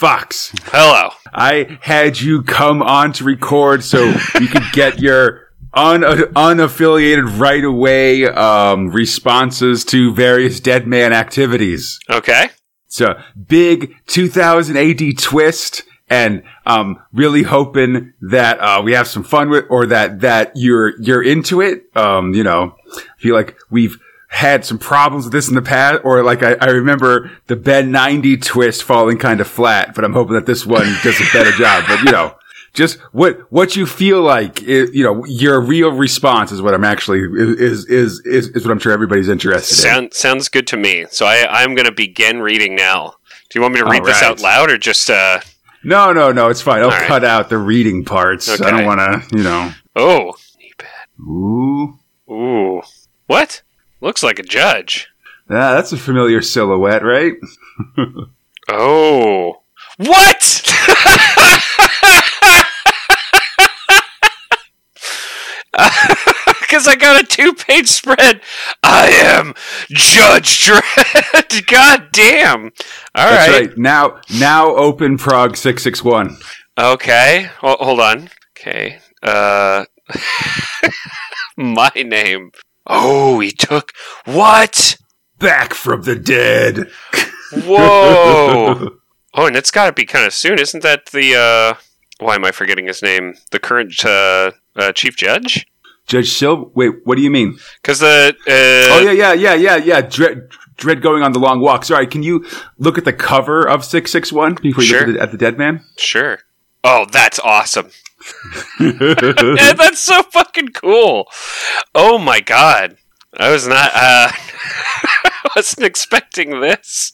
Fox. Hello. I had you come on to record so you could get your un- unaffiliated right away um, responses to various Dead Man activities. Okay. It's a big 2000 AD twist. And um, really hoping that uh, we have some fun with, or that that you're you're into it. Um, you know, I feel like we've had some problems with this in the past, or like I, I remember the Ben 90 twist falling kind of flat, but I'm hoping that this one does a better job. But you know, just what, what you feel like, is, you know, your real response is what I'm actually, is, is, is, is what I'm sure everybody's interested Sound, in. Sounds good to me. So I, I'm going to begin reading now. Do you want me to read All this out loud or just, uh, No, no, no, it's fine. I'll right. cut out the reading parts. I don't want to, you know. oh, Ooh. ooh. What? Looks like a judge. Ah, that's a familiar silhouette, right? Oh. What? Because I got a two page spread. I am Judge Dredd. God damn. All That's right. right. Now, now open Prog 661. Okay. Well, hold on. Okay. Uh, my name. Oh, he took. What? Back from the dead. Whoa. oh, and it's got to be kind of soon. Isn't that the. uh Why am I forgetting his name? The current uh, uh, chief judge? Judge Sil. Wait, what do you mean? Because the. Uh, oh yeah, yeah, yeah, yeah, yeah. Dredd, Dredd going on the long walk. Sorry, can you look at the cover of six six one before you Sure. look at the, at the dead man? Sure. Oh, that's awesome. Yeah, that's so fucking cool. Oh my god. I was not. uh I wasn't expecting this.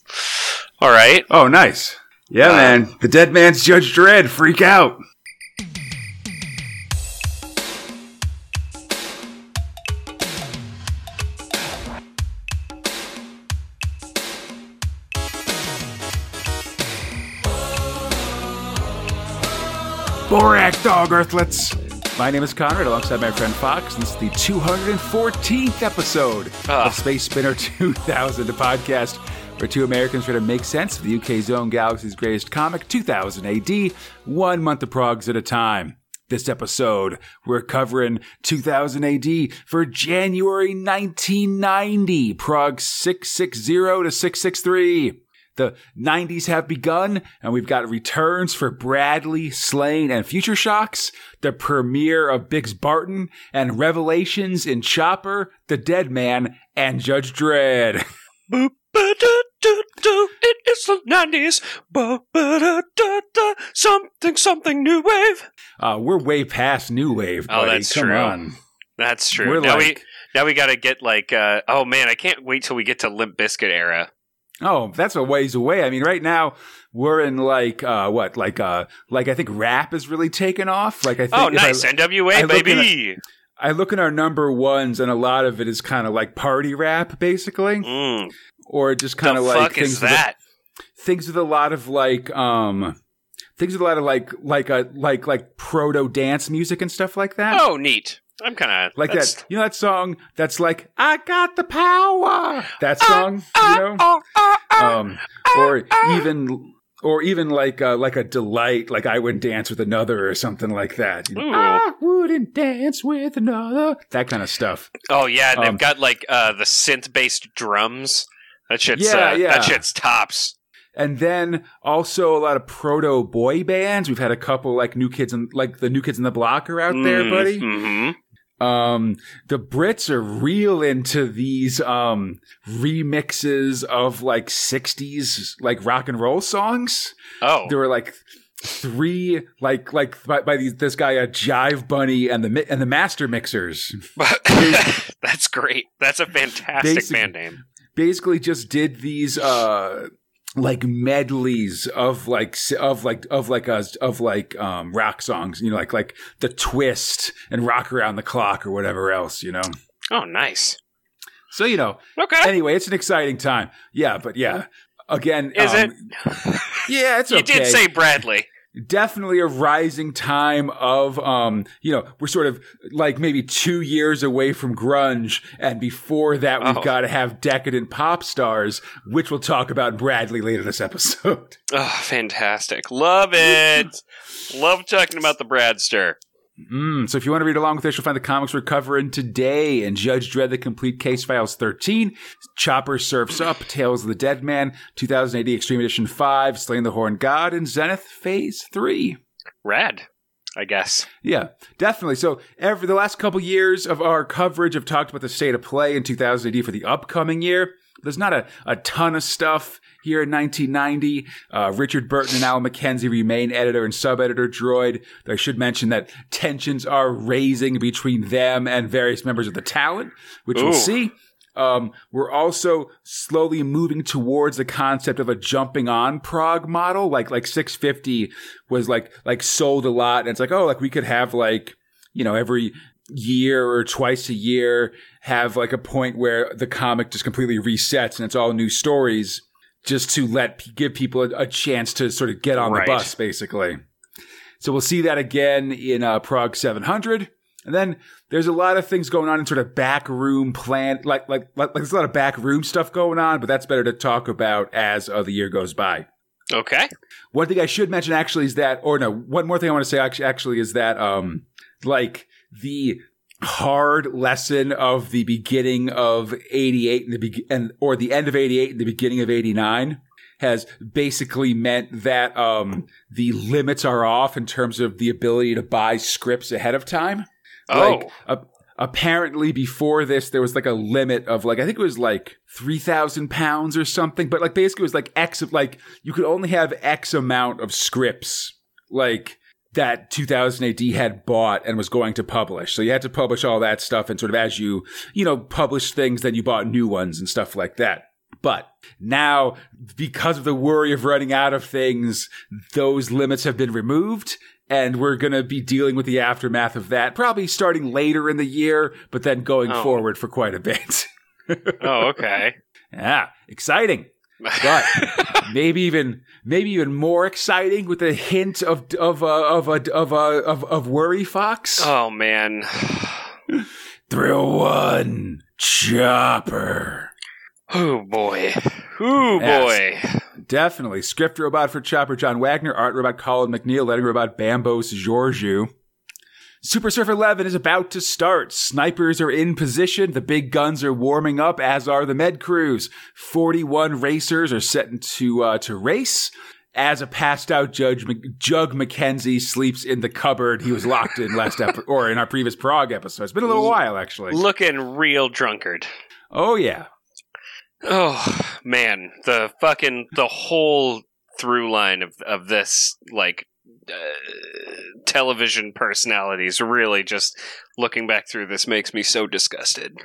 All right. oh, nice. Yeah, Wow. man. The dead man's Judge Dredd. Freak out. Borag Thungg Earthlets. My name is Conrad, alongside my friend Fox, and this is the 214th episode Ah. of Space Spinner 2000, the podcast where two Americans try to make sense of the UK's own galaxy's greatest comic, 2000 AD, one month of progs at a time. This episode, we're covering 2000 AD for January 1990, prog 660 to 663. The 90s have begun, and we've got returns for Bradley, Sláine, and Future Shocks, the premiere of Bix Barton, and revelations in Chopper, The Dead Man, and Judge Dredd. Boop, ba-da-da-da, It is the 90s. Ba-ba-da-da-da, Something, something new wave. Uh, we're way past New Wave, Oh, that's Come true. on. That's true. We're now we now we got to get like uh oh man, I can't wait till we get to Limp Bizkit era. Oh, that's a ways away. I mean, right now we're in like uh what, like uh like I think rap is really taken off. Like I think Oh, if I- nice. NWA I look at baby. I look at our number ones, and a lot of it is kind of like party rap, basically, Mm, or just kind of like fuck things is with a- that? things with a lot of like um things with a lot of like like a like like proto dance music and stuff like that. Oh, neat. I'm kind of Like that, you know that song that's like "I got the power." That song, you know, um, or even, or even like uh, like a delight, like "I wouldn't dance with another" or something like that. You know, I wouldn't dance with another. That kind of stuff. Oh yeah, and Um, they've got like uh the synth based drums. That shit's Yeah, uh, yeah. that shit's tops. And then also a lot of proto boy bands. We've had a couple like new kids and like the new kids in the block are out there, buddy. hmm Um, the Brits are real into these um remixes of like '60s like rock and roll songs. Oh, There were like three like like by, by these this guy a Jive Bunny and the and the Master Mixers that's great. That's a fantastic band name. basically just did these uh like medleys of like of like of like a, of like um rock songs you know like like the twist and rock around the clock or whatever else you know Oh, nice. so you know Okay. anyway it's an exciting time yeah but yeah again Is um, it? yeah it's You okay did say Bradley. Definitely a rising time of um you know we're sort of like maybe two years away from grunge and before that we've Oh. got to have decadent pop stars which we'll talk about bradley later this episode Oh, fantastic. Love it. Love talking about the Bradster. Mm, so if you want to read along with us, you'll find the comics we're covering today in Judge Dredd, The Complete Case Files 13, Chopper Surfs Up, Tales of the Dead Man, 2000 AD Extreme Edition 5, Sláine the Horn God, and Zenith Phase 3. Rad, I guess. Yeah, definitely. So every the last couple years of our coverage have talked about the state of play in 2000 AD for the upcoming year. There's not a, a ton of stuff here in 1990. Uh, Richard Burton and Al McKenzie remain editor and sub-editor droid. I should mention that tensions are raising between them and various members of the talent, which Ooh. we'll see. Um, we're also slowly moving towards the concept of a jumping on prog model. Like, like 650 was like, like sold a lot. And it's like, oh, like we could have like, you know, every year or twice a year have like a point where the comic just completely resets and it's all new stories just to let give people a, a chance to sort of get on Right. the bus, basically. So we'll see that again in uh, Prog 700. And then there's a lot of things going on in sort of back room plan, like, like, like, like there's a lot of back room stuff going on, but that's better to talk about as uh, the year goes by. Okay. One thing I should mention actually is that, or no, one more thing I want to say actually, actually is that, um, like the hard lesson of the beginning of 88 and the be- and, or the end of 88 and the beginning of 89 has basically meant that, um, the limits are off in terms of the ability to buy scripts ahead of time. Oh, Like, a- apparently before this, there was like a limit of like, I think it was like 3,000 pounds or something, but like basically it was like X of like, you could only have X amount of scripts, like that 2000 AD had bought and was going to publish. So you had to publish all that stuff and sort of as you, you know, publish things, then you bought new ones and stuff like that. But now, because of the worry of running out of things, those limits have been removed. And we're going to be dealing with the aftermath of that, probably starting later in the year, but then going Oh. forward for quite a bit. oh, okay. yeah, exciting. But maybe even maybe even more exciting with a hint of of uh, of a of a of, of worry fox. oh man. Thrill one chopper. Oh boy. Oh boy. Definitely. Script robot for Chopper John Wagner, art robot Colin MacNeil, letting robot Bambos Georgiou. Super Surfer 11 is about to start. Snipers are in position. The big guns are warming up, as are the med crews. 41 racers are set to, uh, to race. As a passed out Judge Mc- Jug McKenzie sleeps in the cupboard he was locked in last episode, or in our previous prog episode. It's been a little while, actually. Looking real drunkard. Oh, yeah. Oh man, the fucking the whole through line of of this like uh, television personalities really just looking back through this makes me so disgusted.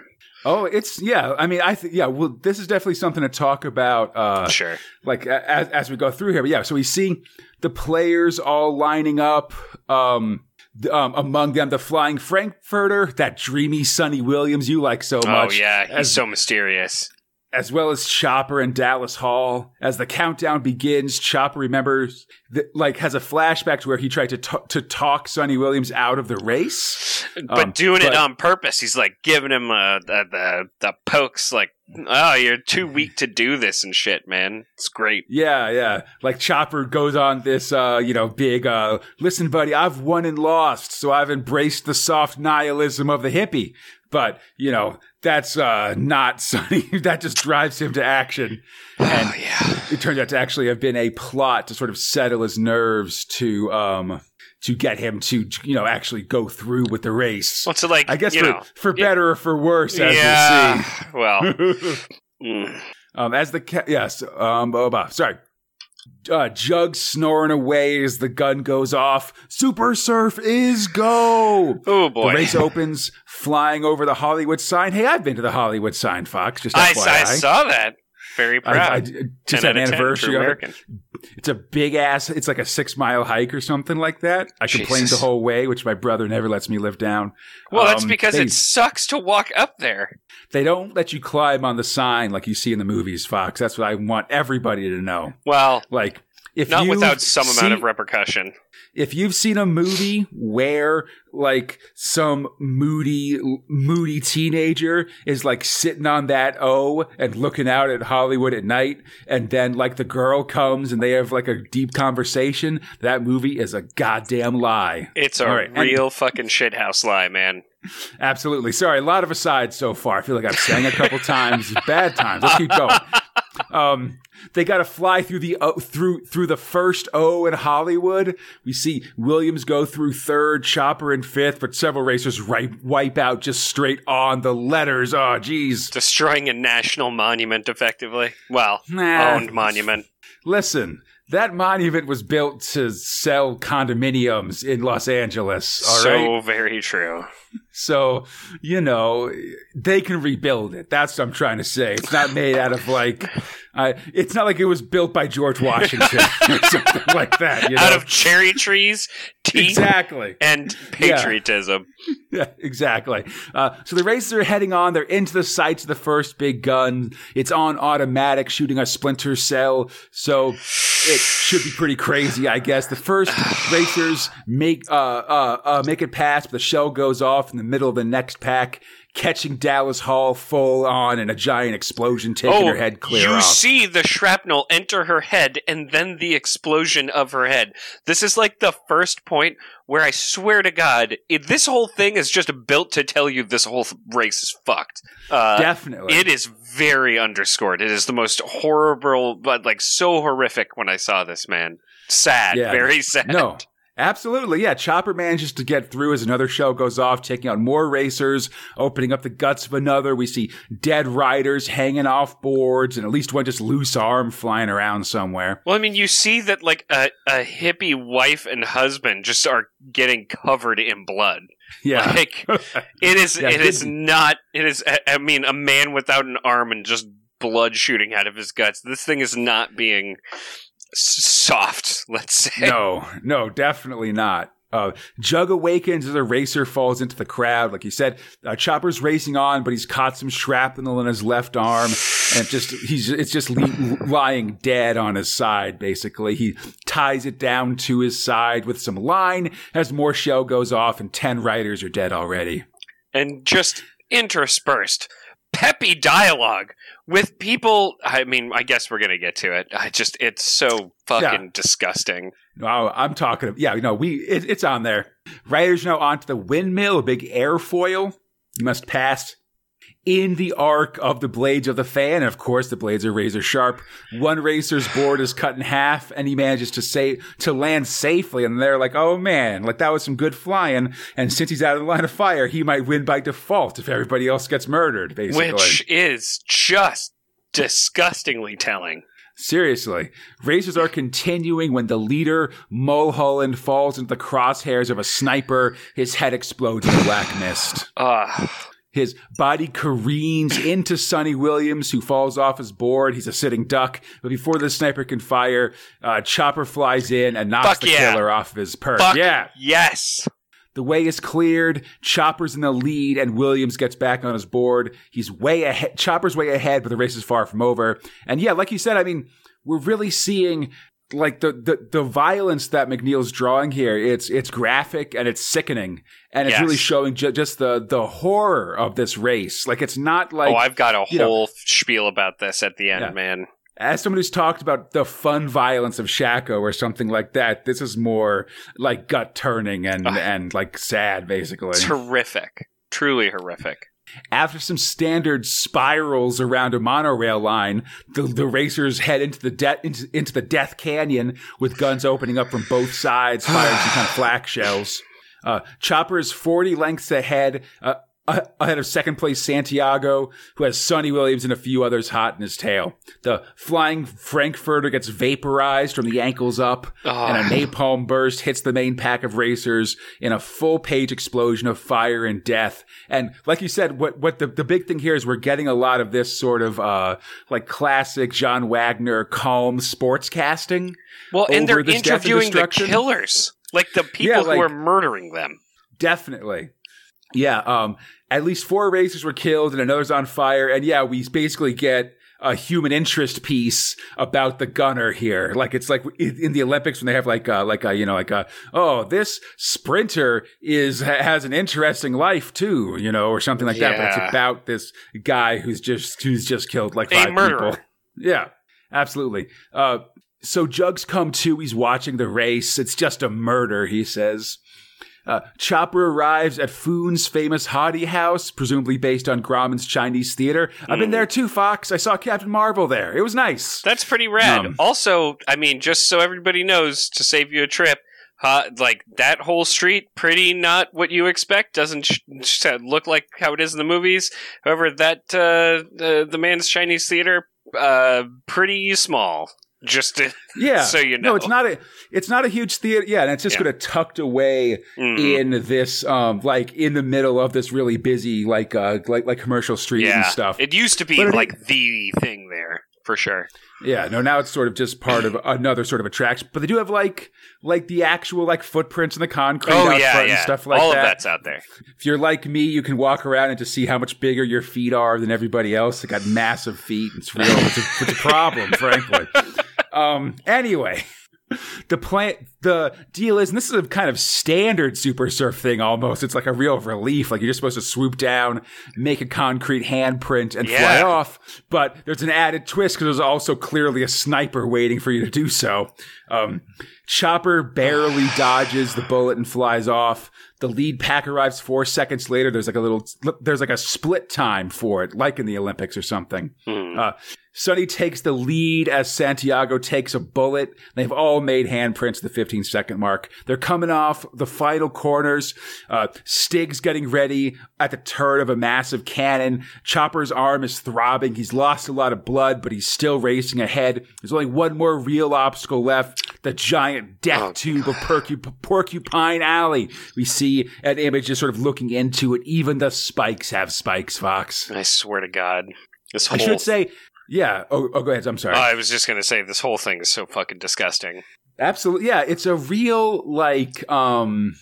Oh, it's, yeah. I mean, I think, yeah, well, this is definitely something to talk about, uh, sure. like as, as we go through here. But yeah, so we see the players all lining up. Um, um, among them, the Flying Frankfurter, that dreamy Sonny Williams you like so much. Oh yeah, he's as, so mysterious. As well as Chopper and Dallas Hall. As the countdown begins, Chopper remembers, that, like, has a flashback to where he tried to t- to talk Sonny Williams out of the race. But Um, doing it on purpose. He's like giving him uh, the, the the pokes like, "Oh, you're too weak to do this and shit, man." It's great. Yeah, yeah. Like Chopper goes on this, uh, you know, big, uh, listen, buddy, I've won and lost, so I've embraced the soft nihilism of the hippie. But, you know, that's, uh, not Sonny. that just drives him to action. And Oh yeah. it turns out to actually have been a plot to sort of settle his nerves to, um, to get him to, you know, actually go through with the race. Well, so like I guess you for, know, for better or for worse, as yeah. Well, we'll see. mm. Um, as the ca- yes, um, oh, bah, sorry. Uh, Jug snoring away as the gun goes off. Super Surf is go. oh boy. The race opens, flying over the Hollywood sign. Hey, I've been to the Hollywood sign, Fox. Just I, I saw that. Very I- proud. I- just 10 had an out 10, anniversary of It's a big ass. It's like a six mile hike or something like that. I complained the whole way, which my brother never lets me live down. Well, that's Um, because they- it sucks to walk up there. They don't let you climb on the sign like you see in the movies, Fox. That's what I want everybody to know. Well, Like if Not without some amount of repercussion. If you've seen a movie where like some moody moody teenager is like sitting on that O and looking out at Hollywood at night and then like the girl comes and they have like a deep conversation that movie is a goddamn lie. It's a right, and- real fucking shithouse lie, man. absolutely. Sorry a lot of asides so far. I feel like I've sang a couple times. Bad times. Let's keep going um they got to fly through the o, through through the first O in Hollywood. We see Williams go through third, Chopper in fifth, but several racers right, wipe out just straight on the letters. Oh, geez. Destroying a national monument, effectively. Well, Nah. owned monument. Listen, that monument was built to sell condominiums in Los Angeles. All right. so very true. So, you know, they can rebuild it. That's what I'm trying to say. It's not made out of like, uh, it's not like it was built by George Washington or something like that. You know? Out of cherry trees, teeth, exactly. and patriotism. Yeah, exactly. Uh, so the racers are heading on. They're into the sights of the first big gun. It's on automatic, shooting a splinter cell. So it should be pretty crazy, I guess. The first racers make uh, uh, uh, make it past, but the shell goes off in the middle of the next pack, catching Dallas Hall full on in a giant explosion, taking her head clear Oh, you off. see the shrapnel enter her head and then the explosion of her head. This is like the first point where I swear to God, it, this whole thing is just built to tell you this whole race is fucked. Uh, Definitely. it is very underscored. It is the most horrible, but like so horrific when I saw this, man. Sad, Yeah. very sad. No. Absolutely, yeah. Chopper manages to get through as another shell goes off, taking out more racers, opening up the guts of another. We see dead riders hanging off boards, and at least one just loose arm flying around somewhere. Well, I mean, you see that like a, a hippie wife and husband just are getting covered in blood. Yeah, Like it is, Yeah, it is not. It is. I- mean, a man without an arm and just blood shooting out of his guts. This thing is not being soft. Let's say. no, no, definitely not. Uh, Jug awakens as a racer falls into the crowd. Like you said, uh, Chopper's racing on, but he's caught some shrapnel in his left arm, and it just he's it's just le- lying dead on his side. Basically, he ties it down to his side with some line. As more shell goes off, and ten riders are dead already. and just interspersed peppy dialogue with people. I mean, I guess we're gonna get to it. I just, it's so fucking disgusting. Oh, I'm talking. Yeah, no, we it, it's on there. Riders now onto the windmill, a big airfoil. You must pass in the arc of the blades of the fan. Of course, the blades are razor sharp. One racer's board is cut in half, and he manages to say to land safely. And they're like, "Oh man, like that was some good flying." And since he's out of the line of fire, he might win by default if everybody else gets murdered. Basically, which is just disgustingly telling. Seriously, races are continuing when the leader, Mulholland, falls into the crosshairs of a sniper. His head explodes in black mist. Uh, His body careens into Sonny Williams, who falls off his board. He's a sitting duck. But before the sniper can fire, uh, Chopper flies in and knocks Fuck the yeah. killer off of his perch. fuck Yeah. yes. The way is cleared. Chopper's in the lead, and Williams gets back on his board. He's way ahead. Chopper's way ahead, but the race is far from over. And yeah, like you said, I mean, we're really seeing like the the, the violence that MacNeil's drawing here. It's it's graphic and it's sickening, and it's Yes. really showing ju- just the the horror of this race. Like it's not oh, like oh, I've got a you know- whole spiel about this at the end, Yeah. man. as someone who's talked about the fun violence of Shako or something like that, this is more like gut turning and and like sad, basically. It's horrific. Truly horrific. After some standard spirals around a monorail line, the, the racers head into the de- into, into the Death Canyon with guns opening up from both sides, firing some kind of flak shells. Uh, Chopper is 40 lengths ahead, uh, uh, ahead of second place Santiago, who has Sonny Williams and a few others hot in his tail. The flying Frankfurter gets vaporized from the ankles up, and a napalm burst hits the main pack of racers in a full page explosion of fire and death. And like you said, what what the, the big thing here is we're getting a lot of this sort of uh like classic John Wagner calm sports casting. Well, and they're this and interviewing the killers, like the people like- who are murdering them. Definitely. Yeah, um, at least four racers were killed and another's on fire. And yeah, we basically get a human interest piece about the gunner here. Like it's like in the Olympics when they have like a, like a, you know, like a, oh, this sprinter is, has an interesting life too, you know, or something like that. But it's about this guy who's just, who's just killed like five people. Yeah, absolutely. Uh, so Jugs come to. He's watching the race. It's just a murder, he says. Uh, Chopper arrives at Foon's famous Hottie House, presumably based on Grauman's Chinese theater. I've been there too, Fox. I saw Captain Marvel there. It was nice. That's pretty rad. Um, also, I mean, just so everybody knows, to save you a trip, uh, like that whole street, pretty not what you expect. Doesn't sh- sh- look like how it is in the movies. However, that uh, the the man's Chinese theater, uh, pretty small. Just to, yeah. so you know No, it's not a it's not a huge theater. Yeah, and it's just Yeah. kind of tucked away Mhm. in this um like in the middle of this really busy like uh like like commercial street yeah, and stuff. It used to be But it- like the thing there for sure. Yeah, no, now it's sort of just part of another sort of attraction. But they do have like like the actual like footprints in the concrete Oh yeah, front yeah. and stuff like All that. of that's out there. If you're like me, you can walk around and just see how much bigger your feet are than everybody else. They got massive feet. It's real. It's a, it's a problem, frankly. Um. Anyway. The plan, the deal is, and this is a kind of standard super surf thing almost. It's like a real relief. Like you're just supposed to swoop down, make a concrete handprint, and fly off. But there's an added twist because there's also clearly a sniper waiting for you to do so. Um, Chopper barely dodges the bullet and flies off. The lead pack arrives four seconds later. There's like a little, there's like a split time for it, like in the Olympics or something. Hmm. Uh, Sonny takes the lead as Santiago takes a bullet. They've all made handprints at the 15 second mark. They're coming off the final corners. Uh, Stig's getting ready at the turn of a massive cannon. Chopper's arm is throbbing. He's lost a lot of blood, but he's still racing ahead. There's only one more real obstacle left. The giant death Oh, tube of Porcu- Porcupine Alley. We see an image just sort of looking into it. Even the spikes have spikes, Fox. I swear to God, this I should say, yeah. Oh, oh go ahead. I'm sorry. I was just gonna say this whole thing is so fucking disgusting. Absolutely. Yeah, it's a real like um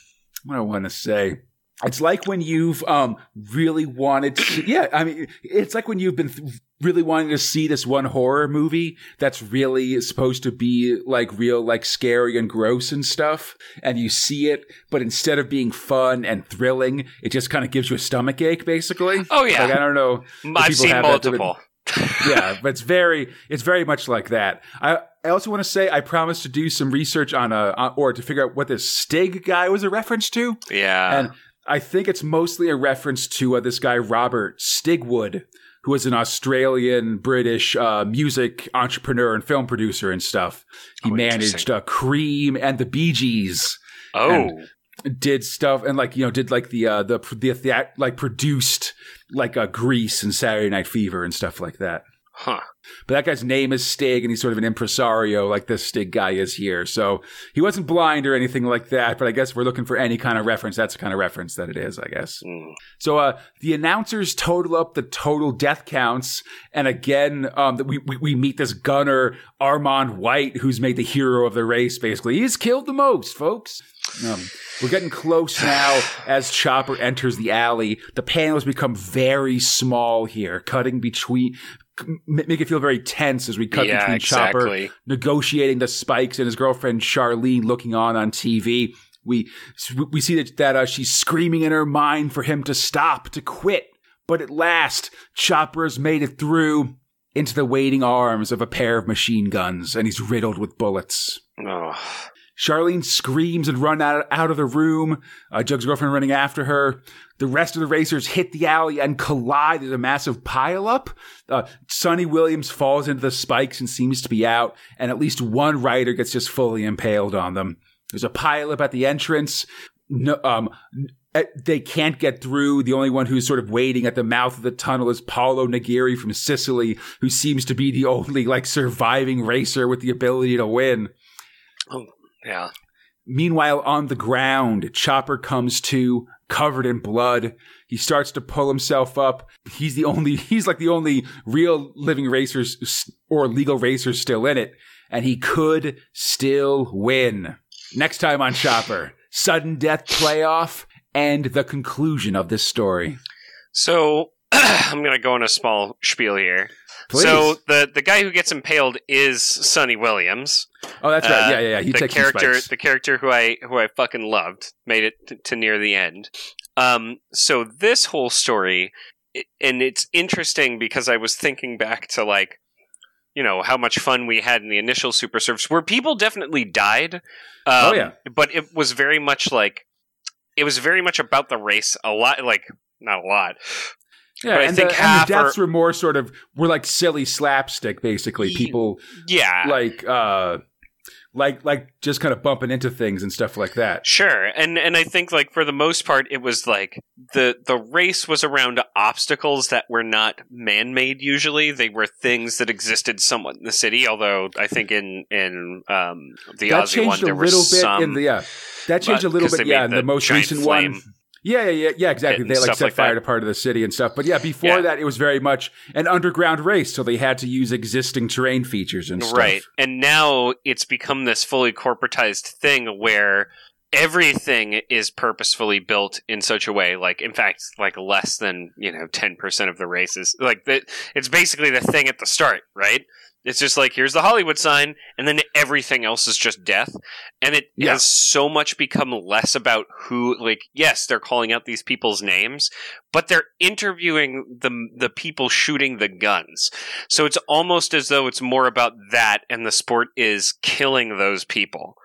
what do I want to say? It's like when you've um really wanted to yeah, I mean it's like when you've been th- really wanting to see this one horror movie that's really supposed to be like real like scary and gross and stuff and you see it but instead of being fun and thrilling it just kind of gives you a stomach ache basically. Oh yeah, Like I don't know I've seen have that to- multiple. yeah, but it's very it's very much like that. I I also want to say I promised to do some research on a on, or to figure out what this Stig guy was a reference to, Yeah, and I think it's mostly a reference to uh, this guy Robert Stigwood, who was an Australian British uh, music entrepreneur and film producer and stuff. He Oh, managed uh, Cream and the Bee Gees. Oh, did stuff and like you know did like the uh the the, the like produced like uh Grease and Saturday Night Fever and stuff like that. huh? But that guy's name is Stig, and he's sort of an impresario, like this Stig guy is here. So he wasn't blind or anything like that. But I guess if we're looking for any kind of reference, that's the kind of reference that it is, I guess. Mm. So uh, the announcers total up the total death counts, and again, um, we, we we meet this gunner Armand White, who's made the hero of the race. Basically, he's killed the most, folks. Um, we're getting close now as Chopper enters the alley. The panels become very small here, cutting between. Make it feel very tense as we cut yeah, between Chopper negotiating the spikes and his girlfriend Charlene looking on on TV. We we see that, that uh, she's screaming in her mind for him to stop, to quit. But at last, Chopper has made it through into the waiting arms of a pair of machine guns, and he's riddled with bullets. Oh, Charlene screams and run out, out of the room. Uh, Jug's girlfriend running after her. The rest of the racers hit the alley and collide There's a massive pileup. Uh, Sonny Williams falls into the spikes and seems to be out, and at least one rider gets just fully impaled on them. There's a pileup at the entrance. No, um, eh, they can't get through. The only one who's sort of waiting at the mouth of the tunnel is Paolo Nagiri from Sicily, who seems to be the only like surviving racer with the ability to win. Yeah. Meanwhile, on the ground, Chopper comes to, covered in blood. He starts to pull himself up. He's the only, he's like the only real living racers or legal racers still in it. And he could still win. Next time on Chopper, sudden death playoff and the conclusion of this story. So I'm gonna go on a small spiel here. Please. So the the guy who gets impaled is Sonny Williams. oh, that's right. uh, yeah, yeah, yeah. He the takes character, the character who I who I fucking loved, made it t- to near the end. Um, so this whole story, and it's interesting because I was thinking back to like, you know, how much fun we had in the initial Super Surfs, where people definitely died. Um, Oh, yeah. but it was very much like, it was very much about the race. A lot, like not a lot. Yeah, But I and, think the, and the deaths are- were more sort of were like silly slapstick, basically. People Yeah, like uh like like just kind of bumping into things and stuff like that. Sure, and and I think like for the most part, it was like the the race was around obstacles that were not man made. Usually, they were things that existed somewhat in the city. Although I think in in um, the that Aussie one, changed a there little was bit some. in the yeah. That changed a little bit, yeah. In the the most recent flame one. Yeah, yeah, yeah, yeah, exactly. They like set like fire that. to part of the city and stuff. But yeah, before Yeah. that, it was very much an underground race, so they had to use existing terrain features and stuff. Right. And now it's become this fully corporatized thing where everything is purposefully built in such a way like in fact like less than you know 10% of the races like it's basically the thing at the start right it's just like here's the hollywood sign and then everything else is just death and it Yeah. has so much become less about who like yes they're calling out these people's names but they're interviewing the the people shooting the guns so it's almost as though it's more about that, and the sport is killing those people.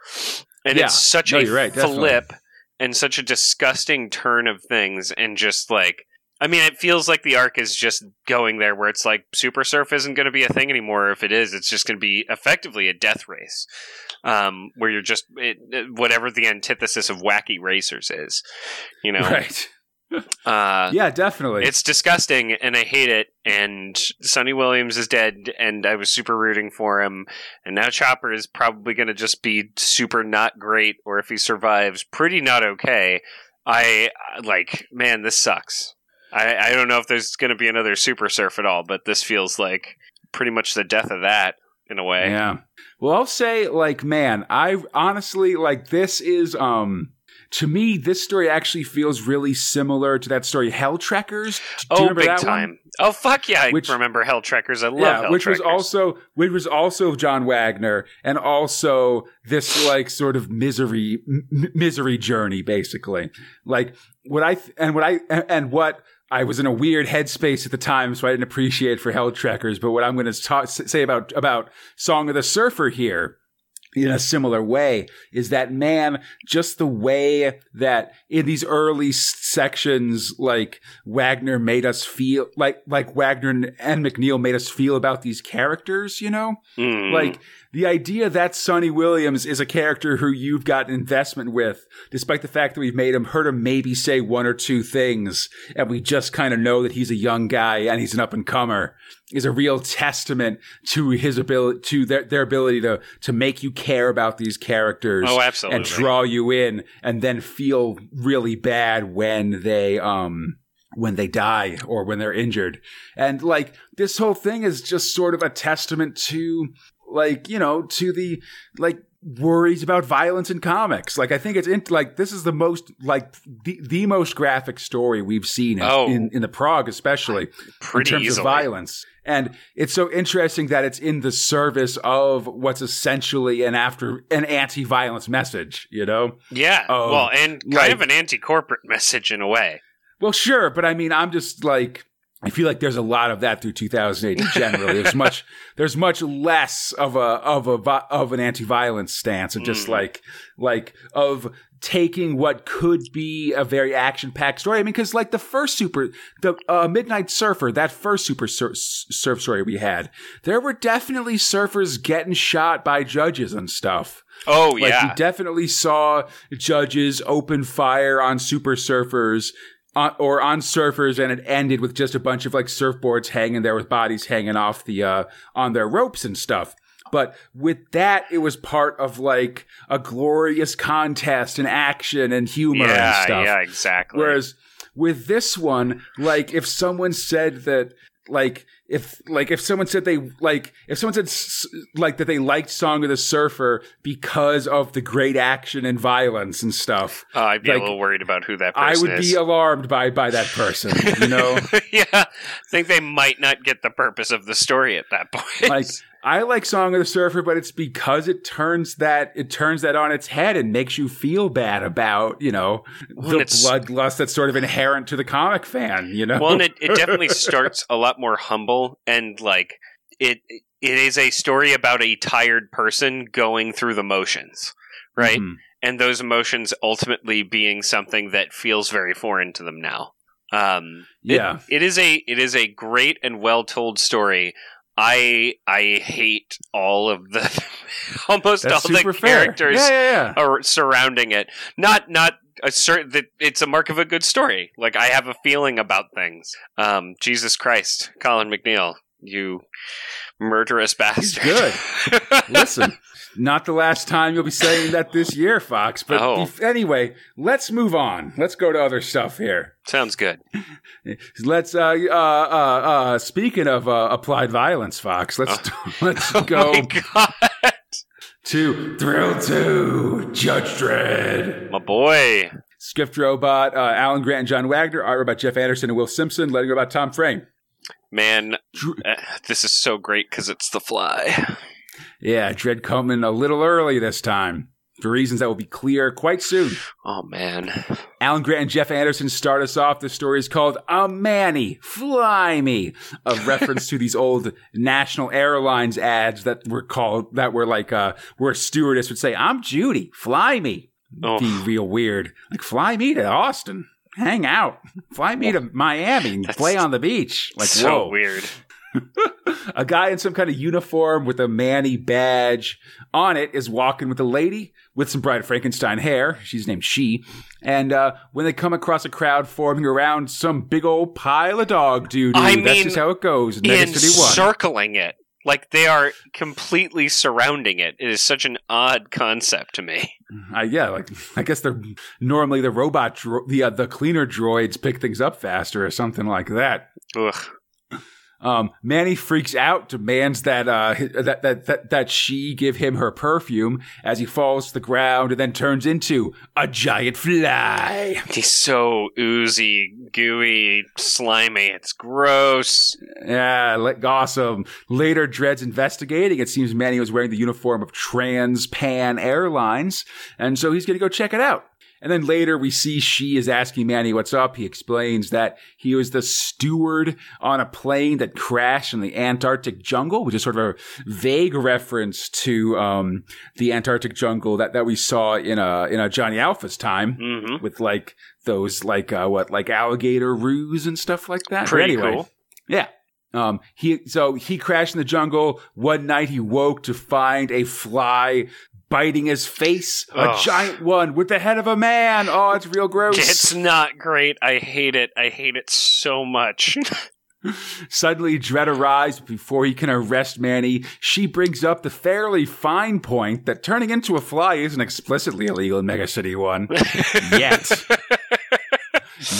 And Yeah. it's such No, a right, definitely. flip and such a disgusting turn of things, and just like. I mean, it feels like the arc is just going there where it's like Super Surf isn't going to be a thing anymore. If it is, it's just going to be effectively a death race, um, where you're just it, whatever the antithesis of wacky racers is, you know. Right. Uh, Yeah, definitely. it's disgusting, and I hate it. And Sonny Williams is dead, and I was super rooting for him. And now Chopper is probably going to just be super not great, or if he survives, pretty not okay. I like, man, this sucks. I, I don't know if there's going to be another Super Surf at all, but this feels like pretty much the death of that in a way. Yeah. Well, I'll say like, man, I honestly like this is um to me this story actually feels really similar to that story Hell Trekkers. Oh, big time! One? Oh, fuck yeah! I Which- remember Hell Trekkers. I love yeah, Hell which was Trekkers. also which was also John Wagner and also this like sort of misery m- misery journey basically. Like what I th- and what I and, and what I was in a weird headspace at the time, so I didn't appreciate for Hell Trekkers. But what I'm going to say about about Song of the Surfer here in a similar way is that man just the way that in these early sections like wagner made us feel like like wagner and, and MacNeil made us feel about these characters you know Mm. like the idea that sonny williams is a character who you've got an investment with despite the fact that we've made him heard him maybe say one or two things and we just kind of know that he's a young guy and he's an up and comer is a real testament to his ability to their, their ability to to make you care about these characters Oh, absolutely. and draw you in and then feel really bad when they um when they die or when they're injured and like this whole thing is just sort of a testament to like you know to the like worries about violence in comics like i think it's in, like this is the most like the, the most graphic story we've seen in, Oh. in, in the prog especially in terms easily. of violence. And it's so interesting that it's in the service of what's essentially an after an anti-violence message, you know? Yeah. Um, well, and kind like- of an anti-corporate message in a way. Well, sure, but I mean, I'm just like I feel like there's a lot of that through 2000 AD generally. there's much there's much less of a of a of an anti-violence stance of just Mm. like like of taking what could be a very action-packed story. I mean, because like the first super the uh, Midnight Surfer, that first super sur- surf story we had, there were definitely surfers getting shot by judges and stuff. Oh Like yeah. we definitely saw judges open fire on super surfers or on surfers and it ended with just a bunch of like surfboards hanging there with bodies hanging off the uh on their ropes and stuff. But with that, it was part of like a glorious contest and action and humor and yeah, stuff. yeah, exactly. Whereas with this one, like if someone said that like if like if someone said they like if someone said like that they liked Song of the Surfer because of the great action and violence and stuff, Uh, I'd be Like, a little worried about who that person I would is. be alarmed by by that person. You know, yeah, I think they might not get the purpose of the story at that point. like I like Song of the Surfer, but it's because it turns that it turns that on its head and makes you feel bad about you know Well, the bloodlust that's sort of inherent to the comic fan. You know, well, and it, it definitely starts a lot more humble and like it. It is a story about a tired person going through the motions, right? Mhm. And those emotions ultimately being something that feels very foreign to them now. Um, it- Yeah. it is a it is a great and well told story. I I hate all of the almost That's all the characters Yeah, yeah, yeah. are surrounding it. Not not a certain that it's a mark of a good story. Like I have a feeling about things. Um, Jesus Christ, Colin MacNeil, you murderous bastard. good. Listen, not the last time you'll be saying that this year, Fox. But Oh. if- anyway, let's move on. Let's go to other stuff here. Sounds good. Let's. Uh, uh, uh, uh, speaking of uh, applied violence, Fox. Let's let's Oh go to Thrill Two, Judge Dredd. my boy. Script robot, uh, Alan Grant and John Wagner. Art robot Jeff Anderson and Will Simpson. Letting go about Tom Frame. Man, Dr- uh, this is so great because it's the fly. yeah, Dredd coming a little early this time for reasons that will be clear quite soon. Oh man, Alan Grant and Jeff Anderson start us off. The story is called A Manny, Fly Me, a reference to these old National Airlines ads that were called, that were like, uh, where a stewardess would say, I'm Judy, fly me. Oh. Be real weird. Like, fly me to Austin, hang out, fly me to Miami and That's play on the beach. Like, so whoa. weird. A guy in some kind of uniform with a Manny badge on it is walking with a lady with some Bride Frankenstein hair. She's named She. And uh, when they come across a crowd forming around some big old pile of dog dude, I that's mean, just how it goes. in Mega And City One. circling it. Like they are completely surrounding it. It is such an odd concept to me. Uh, yeah, like I guess they're normally the robot, dro- the uh, the cleaner droids pick things up faster or something like that. Ugh. Um, Manny freaks out, demands that, uh, that, that, that, that she give him her perfume as he falls to the ground and then turns into a giant fly. He's so oozy, gooey, slimy. It's gross. Yeah, like, awesome. Later, Dredd's investigating. It seems Manny was wearing the uniform of Trans Pan Airlines, and so he's going to go check it out. And then later we see she is asking Manny what's up. He explains that he was the steward on a plane that crashed in the Antarctic jungle, which is sort of a vague reference to um, the Antarctic jungle that, that we saw in a in a Johnny Alpha's time hmm with like those like uh, what like alligator roos and stuff like that. Pretty anyway, cool. yeah. Um, he so he crashed in the jungle. One night he woke to find a fly biting his face, a giant one with the head of a man. Oh, it's real gross. It's not great. I hate it. I hate it so much. Suddenly, Dredd arrives before he can arrest Manny. She brings up the fairly fine point that turning into a fly isn't explicitly illegal in Mega City One yet.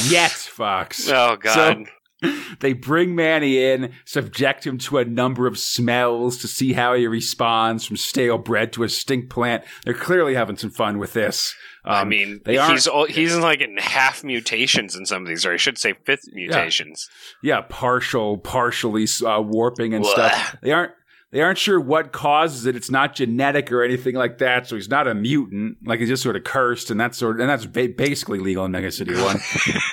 Yet, Fox. oh god. They bring Manny in, subject him to a number of smells to see how he responds from stale bread to a stink plant. They're clearly having some fun with this. I Um, mean, they he's all, he's like in half mutations in some of these, or I should say fifth mutations. yeah, partial, partially uh, warping and Blah. stuff. They aren't. They aren't sure what causes it. It's not genetic or anything like that. So he's not a mutant. Like he's just sort of cursed, and that's sort. of, and that's ba- basically legal in Mega City One.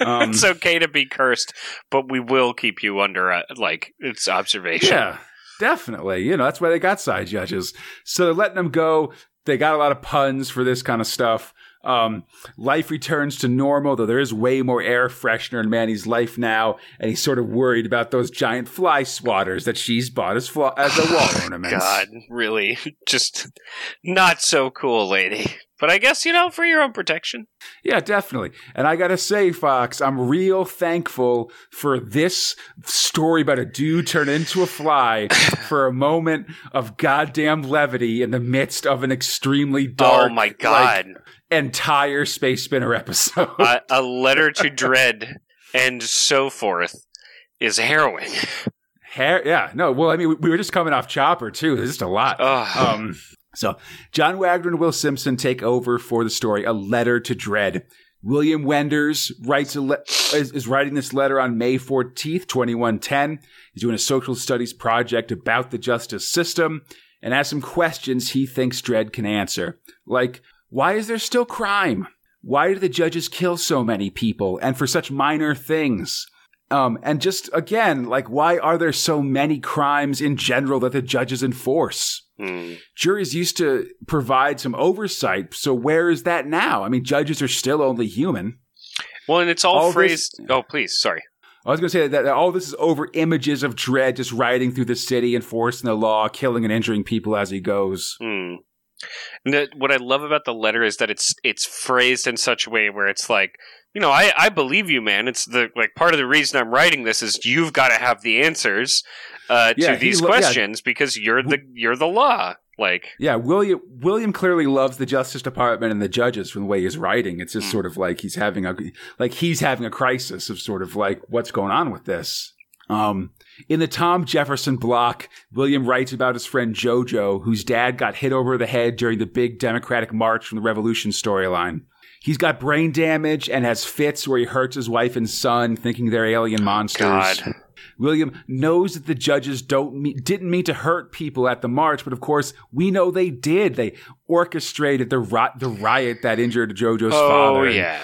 Um, it's okay to be cursed, but we will keep you under uh, like its observation. Yeah, definitely. You know, that's why they got side judges. So they're letting them go. They got a lot of puns for this kind of stuff. Um, life returns to normal, though there is way more air freshener in Manny's life now, and he's sort of worried about those giant fly swatters that she's bought as, fla- as a wall ornament. God, really, just not so cool, lady. But I guess you know for your own protection. Yeah, definitely. And I gotta say, Fox, I'm real thankful for this story about a dude turned into a fly for a moment of goddamn levity in the midst of an extremely dark, oh my like, God, entire Space Spinner episode. a, a letter to Dredd and so forth is harrowing. Hair, yeah, no. Well, I mean, we, we were just coming off Chopper too. There's just a lot. Um, so John Wagner and Will Simpson take over for the story, a letter to Dredd. William Wenders writes a le- is, is writing this letter on May 14th, 2110. He's doing a social studies project about the justice system and has some questions he thinks Dredd can answer. Like, why is there still crime? Why do the judges kill so many people and for such minor things? Um, and just again, like, why are there so many crimes in general that the judges enforce? Hmm. Juries used to provide some oversight, so where is that now? I mean, judges are still only human. Well, and it's all, All this- phrased. oh, please, sorry. I was going to say that, that all this is over images of Dredd just riding through the city, enforcing the law, killing and injuring people as he goes. Hmm. And that- what I love about the letter is that it's it's phrased in such a way where it's like, you know, I, I believe you, man. It's the like part of the reason I'm writing this is you've got to have the answers uh, Yeah, to these lo- yeah. questions because you're the you're the law. Like, Yeah, William William clearly loves the Justice Department and the judges from the way he's writing. It's just Hmm. sort of like he's having a like he's having a crisis of sort of like what's going on with this. Um, in the Tom Jefferson block, William writes about his friend Jojo, whose dad got hit over the head during the big Democratic March from the Revolution storyline. He's got brain damage and has fits where he hurts his wife and son, thinking they're alien monsters. God. William knows that the judges don't didn't mean to hurt people at the march, but of course we know they did. They orchestrated the ri- the riot that injured Jojo's oh father and- yeah,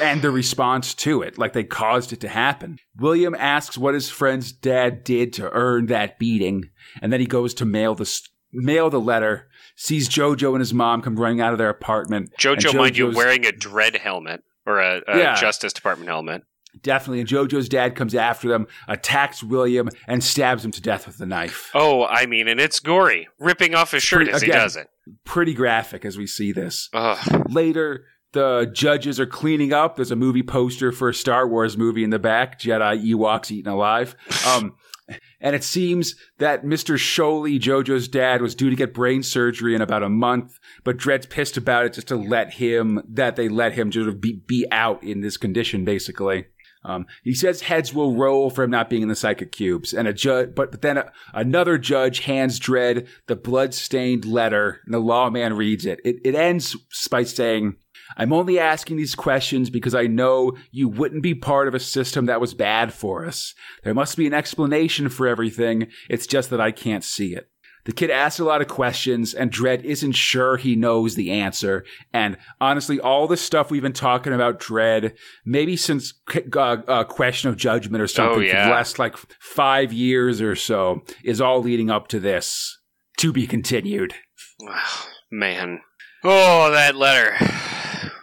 and the response to it, like they caused it to happen. William asks what his friend's dad did to earn that beating, and then he goes to mail the mail the letter. Sees Jojo and his mom come running out of their apartment. Jojo, mind you, wearing a Dredd helmet or a, a Yeah. Justice Department helmet. Definitely. And Jojo's dad comes after them, attacks William, and stabs him to death with a knife. Oh, I mean, and it's gory, ripping off his shirt Pretty- as he does it. Pretty graphic as we see this. Ugh. Later, the judges are cleaning up. There's a movie poster for a Star Wars movie in the back Jedi Ewoks eaten alive. Um, and it seems that Mr. Sholey, Jojo's dad, was due to get brain surgery in about a month, but Dredd's pissed about it just to let him, that they let him sort of be, be out in this condition, basically. Um, he says heads will roll for him not being in the psychic cubes, and a judge, but, but then a, another judge hands Dredd the blood-stained letter, and the lawman reads it. It, it ends by saying, "I'm only asking these questions because I know you wouldn't be part of a system that was bad for us. There must be an explanation for everything. It's just that I can't see it." The kid asks a lot of questions, and Dredd isn't sure he knows the answer. And honestly, all the stuff we've been talking about Dredd, maybe since uh, uh, Question of Judgment or something, Oh, for the last like five years or so, is all leading up to this. To be continued. Wow, man. Oh, that letter.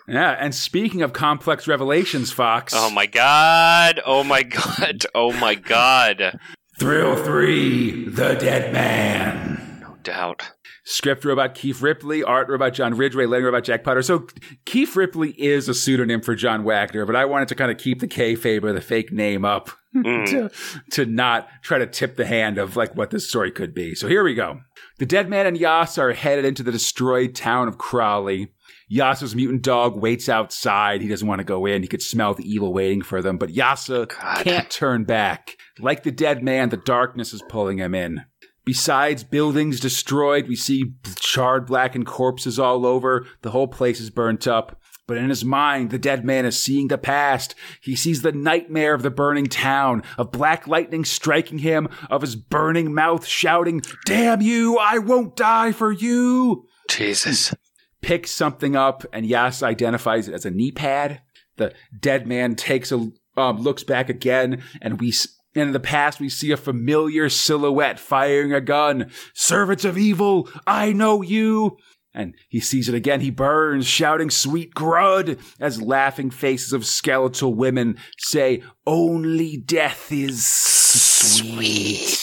Yeah, and speaking of complex revelations, Fox. Oh my god. Oh my god. Oh my god. Thrill 3 The Dead Man. No doubt. Script robot Keith Ripley, art robot John Ridgway, lettering robot Jack Potter. So Keith Ripley is a pseudonym for John Wagner, but I wanted to kind of keep the kayfabe or the fake name up mm. to, to not try to tip the hand of like what this story could be. So here we go. The Dead Man and Yas are headed into the destroyed town of Crawley. Yasa's mutant dog waits outside. He doesn't want to go in. He could smell the evil waiting for them, but Yasa God. can't turn back. Like the dead man, the darkness is pulling him in. Besides buildings destroyed, we see charred, blackened corpses all over. The whole place is burnt up. But in his mind, the dead man is seeing the past. He sees the nightmare of the burning town, of black lightning striking him, of his burning mouth shouting, Damn you, I won't die for you! Jesus. Picks something up and Yas identifies it as a knee pad. The dead man takes a um, looks back again, and we and in the past we see a familiar silhouette firing a gun. Servants of evil, I know you. And he sees it again. He burns, shouting "Sweet Grud!" as laughing faces of skeletal women say, "Only death is sweet."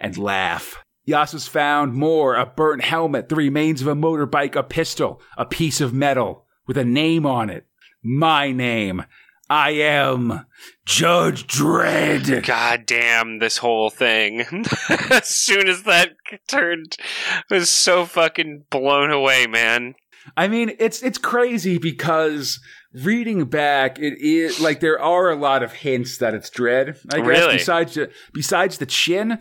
and laugh. Yas has found more a burnt helmet, the remains of a motorbike, a pistol, a piece of metal with a name on it. My name. I am Judge Dredd. God damn this whole thing. as soon as that turned, I was so fucking blown away, man. I mean, it's it's crazy because reading back, it is like there are a lot of hints that it's Dredd. I guess Really? besides the, besides the chin,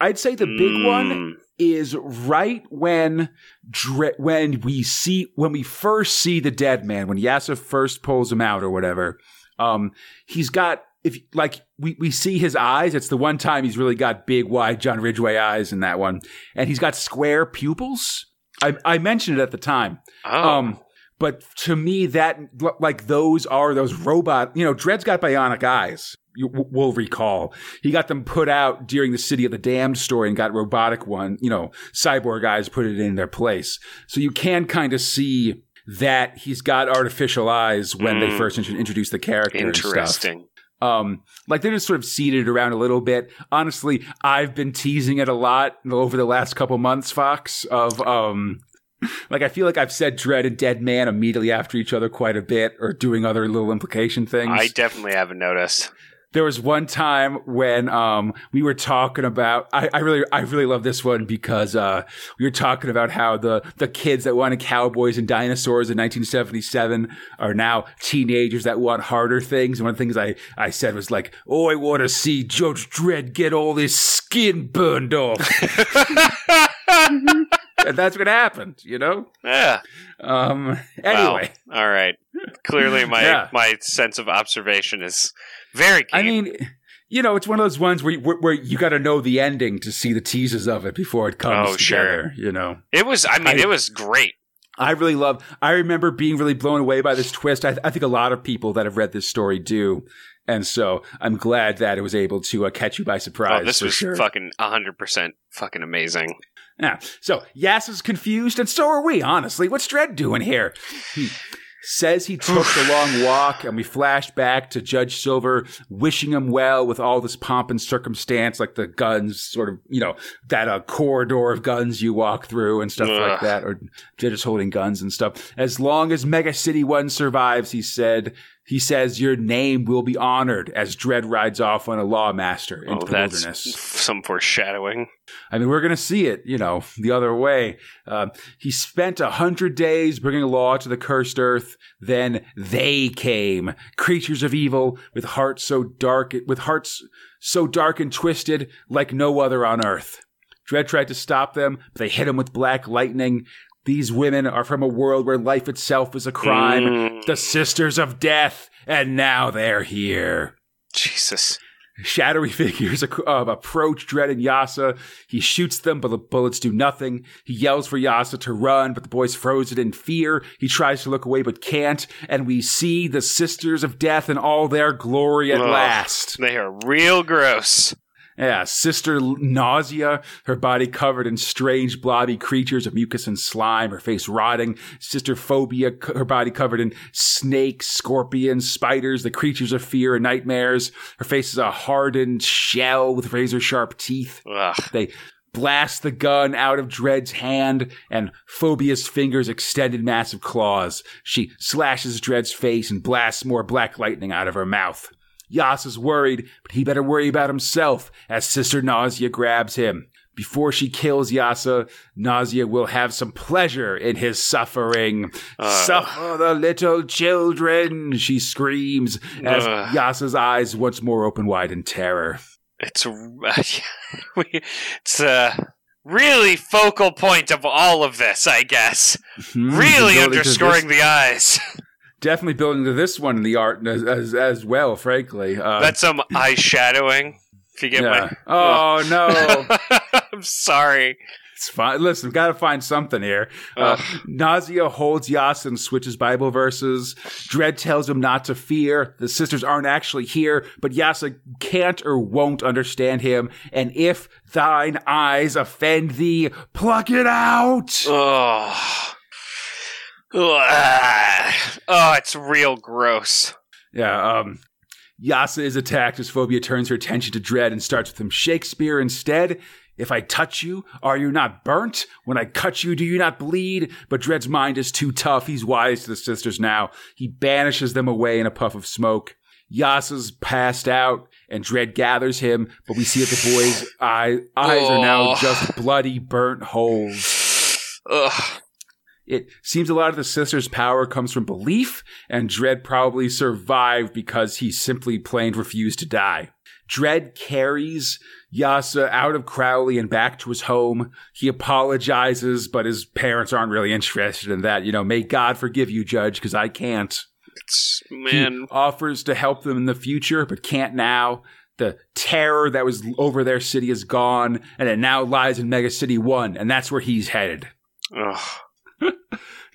I'd say the big one Mm. is right when Dre- when we see when we first see the dead man when Yasa first pulls him out or whatever. Um, he's got if like we we see his eyes. It's the one time he's really got big, wide John Ridgway eyes in that one, and he's got square pupils. I I mentioned it at the time. Oh, Um, but to me, that like those are those robot. You know, Dredd's got bionic eyes. You w- will recall he got them put out during the City of the Damned story and got robotic one. You know, cyborg eyes put it in their place. So you can kind of see that he's got artificial eyes when they Mm. first int- introduce the character. and stuff. interesting. Um, like they're just sort of seeded around a little bit. Honestly, I've been teasing it a lot over the last couple months, Fox, of, um, like I feel like I've said Dredd and Dead Man immediately after each other quite a bit or doing other little implication things. I definitely haven't noticed. there was one time when um we were talking about I, I really I really love this one because uh we were talking about how the the kids that wanted cowboys and dinosaurs in 1977 are now teenagers that want harder things. And one of the things I I said was like, "Oh, I want to see Judge Dredd get all his skin burned off," and that's what happened. You know. Yeah. Um. Anyway. Wow. All right. Clearly, my Yeah. my sense of observation is very keen. I mean, you know, it's one of those ones where where, where you got to know the ending to see the teases of it before it comes Oh, sure. You know, it was. I mean, I- it was great. I really love. I remember being really blown away by this twist. I, I think a lot of people that have read this story do, and so I'm glad that it was able to uh, catch you by surprise. Oh, this was sure. fucking hundred percent fucking amazing. Yeah. So Yas is confused, and so are we. Honestly, what's Dredd doing here? He says he took the long walk, and we flash back to Judge Silver wishing him well with all this pomp and circumstance, like the guns, sort of, you know, that uh, corridor of guns you walk through and stuff like that, or judges holding guns and stuff. As long as Mega City One survives, he said. He says your name will be honored as Dredd rides off on a lawmaster into Oh, the that's wilderness. some foreshadowing. I mean, we're going to see it, you know, the other way. Um, he spent a hundred days bringing law to the cursed earth. Then they came, creatures of evil with hearts so dark, with hearts so dark and twisted like no other on earth. Dredd tried to stop them, but they hit him with black lightning. These women are from a world where life itself is a crime. Mm, The sisters of death, and now they're here. Jesus. Shadowy figures ac- uh, approach Dredd and Yasa. He shoots them, but the bullets do nothing. He yells for Yasa to run, but the boy's frozen in fear. He tries to look away, but can't. And we see the Sisters of Death in all their glory at Ugh. last. They are real gross. Yeah, Sister Nausea, her body covered in strange blobby creatures of mucus and slime, her face rotting. Sister Phobia, her body covered in snakes, scorpions, spiders, the creatures of fear and nightmares. Her face is a hardened shell with razor sharp teeth. Ugh. They blast the gun out of Dredd's hand, and Phobia's fingers extended massive claws. She slashes Dredd's face and blasts more black lightning out of her mouth. Yas is worried, but he better worry about himself as Sister Nausea grabs him. Before she kills Yasa, Nausea will have some pleasure in his suffering. Uh. Suffer the little children, she screams as Ugh. Yasa's eyes once more open wide in terror. It's we- it's a really focal point of all of this, I guess. Hmm, Really underscoring the eyes. definitely building to this one in the art as as, as well. Frankly, uh, That's some eye shadowing. If you get yeah. Oh no. I'm sorry. it's fine. Listen, got to find something here. Uh, Nausea holds Yas and switches Bible verses. Dredd tells him not to fear. The sisters aren't actually here, but Yasa can't or won't understand him. And if thine eyes offend thee, pluck it out. Ugh. Oh, it's real gross. Yeah, um, Yasa is attacked as Phobia turns her attention to Dredd and starts with him Shakespeare instead. If I touch you, are you not burnt? When I cut you, do you not bleed? But Dredd's mind is too tough. He's wise to the sisters now. He banishes them away in a puff of smoke. Yasa's passed out, and Dredd gathers him, but we see that the boy's eye, eyes are now Oh. just bloody, burnt holes. Ugh. It seems a lot of the sister's power comes from belief, and Dredd probably survived because he simply plain refused to die. Dredd carries Yasa out of Crowley and back to his home. He apologizes, but his parents aren't really interested in that. You know, may God forgive you, Judge, because I can't. It's, man, He offers to help them in the future, but can't now. The terror that was over their city is gone, and it now lies in Mega City 1, and that's where he's headed. ugh.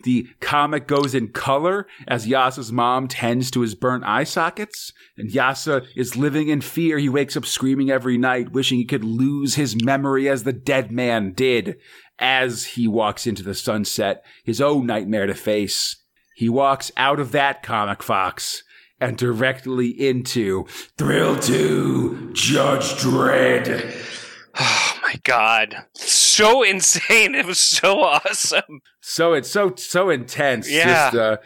The comic goes in color as Yasa's mom tends to his burnt eye sockets, and Yasa is living in fear. He wakes up screaming every night, wishing he could lose his memory as the dead man did as he walks into the sunset, his own nightmare to face. He walks out of that comic, Fox, and directly into Thrill 2 Judge Dredd. My god, so insane! It was so awesome. So it's so so intense. Yeah. Just, uh,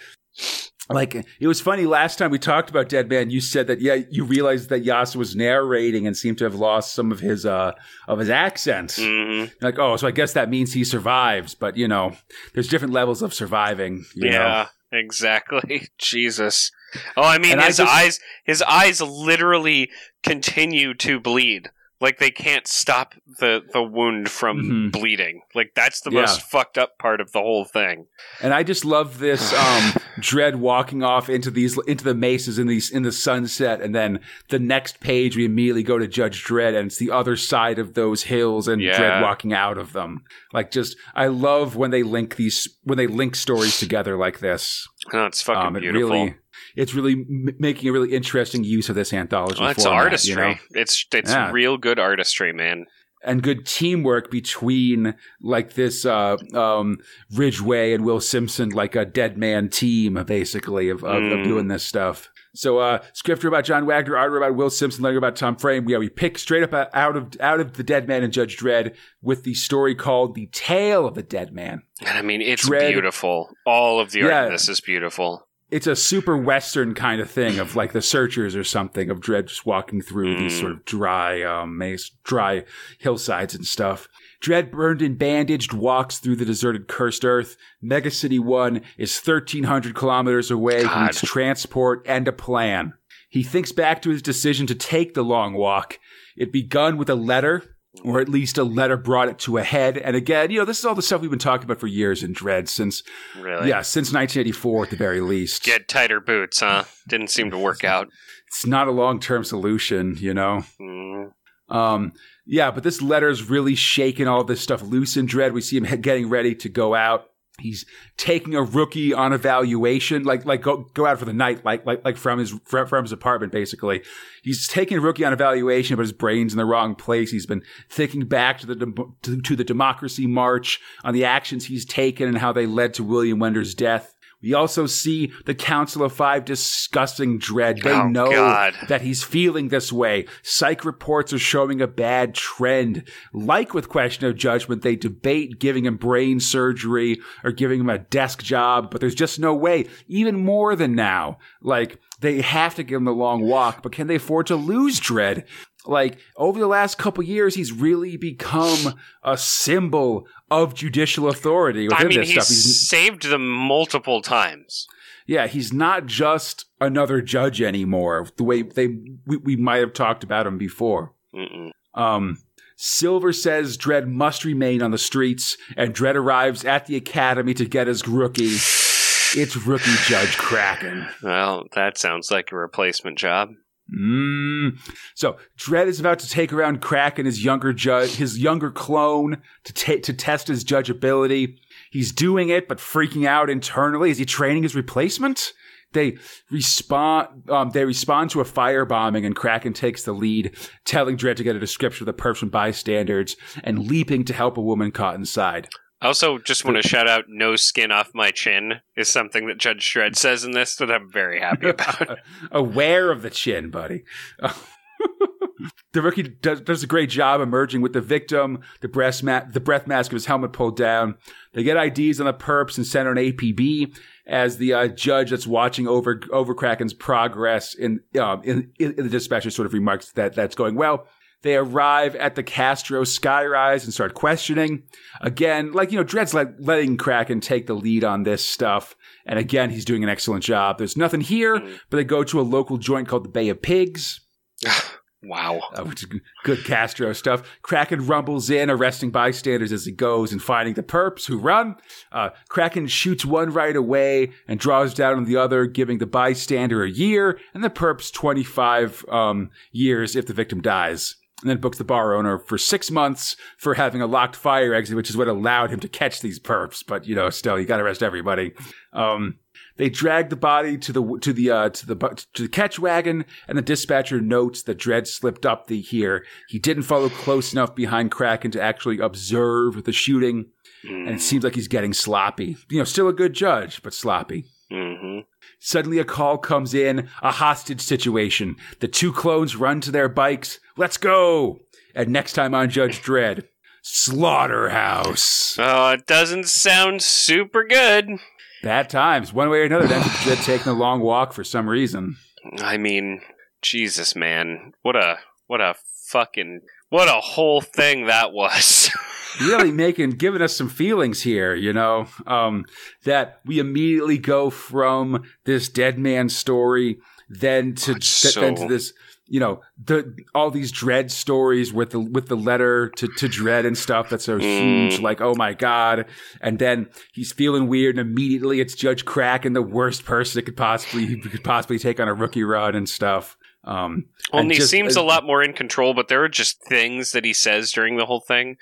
like it was funny last time we talked about Dead Man. You said that yeah, you realized that Yasa was narrating and seemed to have lost some of his uh of his accent. hmm Like oh, so I guess that means he survives. But you know, there's different levels of surviving. You know? Yeah, exactly. Jesus. Oh, I mean, And I his just- eyes, his eyes literally continue to bleed. Like they can't stop the the wound from Mhm. bleeding. Like that's the Yeah. most fucked up part of the whole thing. And I just love this um Dredd walking off into these into the mesas in these in the sunset, and then the next page we immediately go to Judge Dredd, and it's the other side of those hills, and Yeah. Dredd walking out of them. Like, just I love when they link these when they link stories together like this. Oh, it's fucking Um, it beautiful. really, it's really m- making a really interesting use of this anthology. Well, it's format, artistry. you know? It's it's Yeah. real good artistry, man. and good teamwork between like this uh, um, Ridgway and Will Simpson, like a dead man team, basically of, of, of Mm. doing this stuff. So, uh, scripture about John Wagner, art about Will Simpson, letter about Tom Frame. Yeah, we pick straight up out of out of the Dead Man and Judge Dredd with the story called "The Tale of the Dead Man." And I mean, it's Dredd- beautiful. All of the art Yeah. in this is beautiful. It's a super western kind of thing of like the Searchers or something of Dredd just walking through these Mm. sort of dry, um, maze, dry hillsides and stuff. Dredd burned and bandaged, walks through the deserted, cursed earth. Mega City 1 is 1,300 kilometers away. He God. needs transport and a plan. He thinks back to his decision to take the long walk. It begun with a letter, or at least a letter brought it to a head. And again, you know, this is all the stuff we've been talking about for years in Dredd since, Really. yeah, since 1984 at the very least. Get tighter boots, huh? Didn't seem to work out. it's not a long-term solution, you know? Mm. Um, yeah, but this letter's really shaking all this stuff loose in Dredd. We see him getting ready to go out. He's taking a rookie on evaluation, like like go go out for the night, like like like from his from, his apartment, basically. He's taking a rookie on evaluation, but his brain's in the wrong place. He's been thinking back to the to, to the democracy march on the actions he's taken and how they led to William Wender's death. We also see the Council of Five discussing Dredd. They Oh, know God. that he's feeling this way. Psych reports are showing a bad trend. Like with Question of Judgment, they debate giving him brain surgery or giving him a desk job, but there's just no way. Even more than now. Like, they have to give him the long walk, but can they afford to lose Dredd? Like, over the last couple years, he's really become a symbol of judicial authority within I mean, this he's stuff. He's, saved them multiple times. yeah, he's not just another judge anymore. The way they we, we might have talked about him before. Mm-mm. Um, Silver says Dredd must remain on the streets, and Dredd arrives at the academy to get his rookie. It's rookie Judge Kraken. Well, that sounds like a replacement job. Mm. So Dredd is about to take around Kraken, his younger judge, his younger clone, to ta- to test his judge ability. He's doing it, but freaking out internally. Is he training his replacement? They respond. Um, they respond to a firebombing, and Kraken takes the lead, telling Dredd to get a description of the person bystanders and leaping to help a woman caught inside. I also just want to shout out "No skin off my chin" is something that Judge Shred says in this that I'm very happy about. Aware of the chin, buddy. the rookie does, does a great job emerging with the victim, the breast ma- the breath mask of his helmet pulled down. They get IDs on the perps and sent an APB as the uh, judge that's watching over over Kraken's progress in, um, in in the dispatcher sort of remarks that that's going well. They arrive at the Castro skyrise and start questioning. Again, like, you know, Dredd's like letting Kraken take the lead on this stuff. And again, he's doing an excellent job. There's nothing here, Mhm. but they go to a local joint called the Bay of Pigs, wow. uh, which is good Castro stuff. Kraken rumbles in, arresting bystanders as he goes and finding the perps who run. Uh, Kraken shoots one right away and draws down on the other, giving the bystander a year and the perps 25 um, years if the victim dies. And then books the bar owner for six months for having a locked fire exit, which is what allowed him to catch these perps. But you know, still, you got to arrest everybody. Um, they drag the body to the to the uh, to the to the catch wagon, and the dispatcher notes that Dredd slipped up the here. He didn't follow close enough behind Kraken to actually observe the shooting, and it seems like he's getting sloppy. You know, still a good judge, but sloppy. Mm-hmm. Suddenly, a call comes in, a hostage situation. The two clones run to their bikes. Let's go! And next time on Judge Dredd, Slaughterhouse. Oh, it doesn't sound super good. Bad times, one way or another. Then Dredd taking a long walk for some reason. I mean, Jesus, man, what a what a fucking what a whole thing that was. really making giving us some feelings here you know um that we immediately go from this dead man story then to it's then to this you know the all these Dredd stories with the with the letter to to Dredd and stuff that's so Mm. huge like oh my god and then he's feeling weird and immediately it's judge Kraken the worst person that could possibly he could possibly take on a rookie run and stuff um Well, and and he just- seems a lot more in control, but there are just things that he says during the whole thing.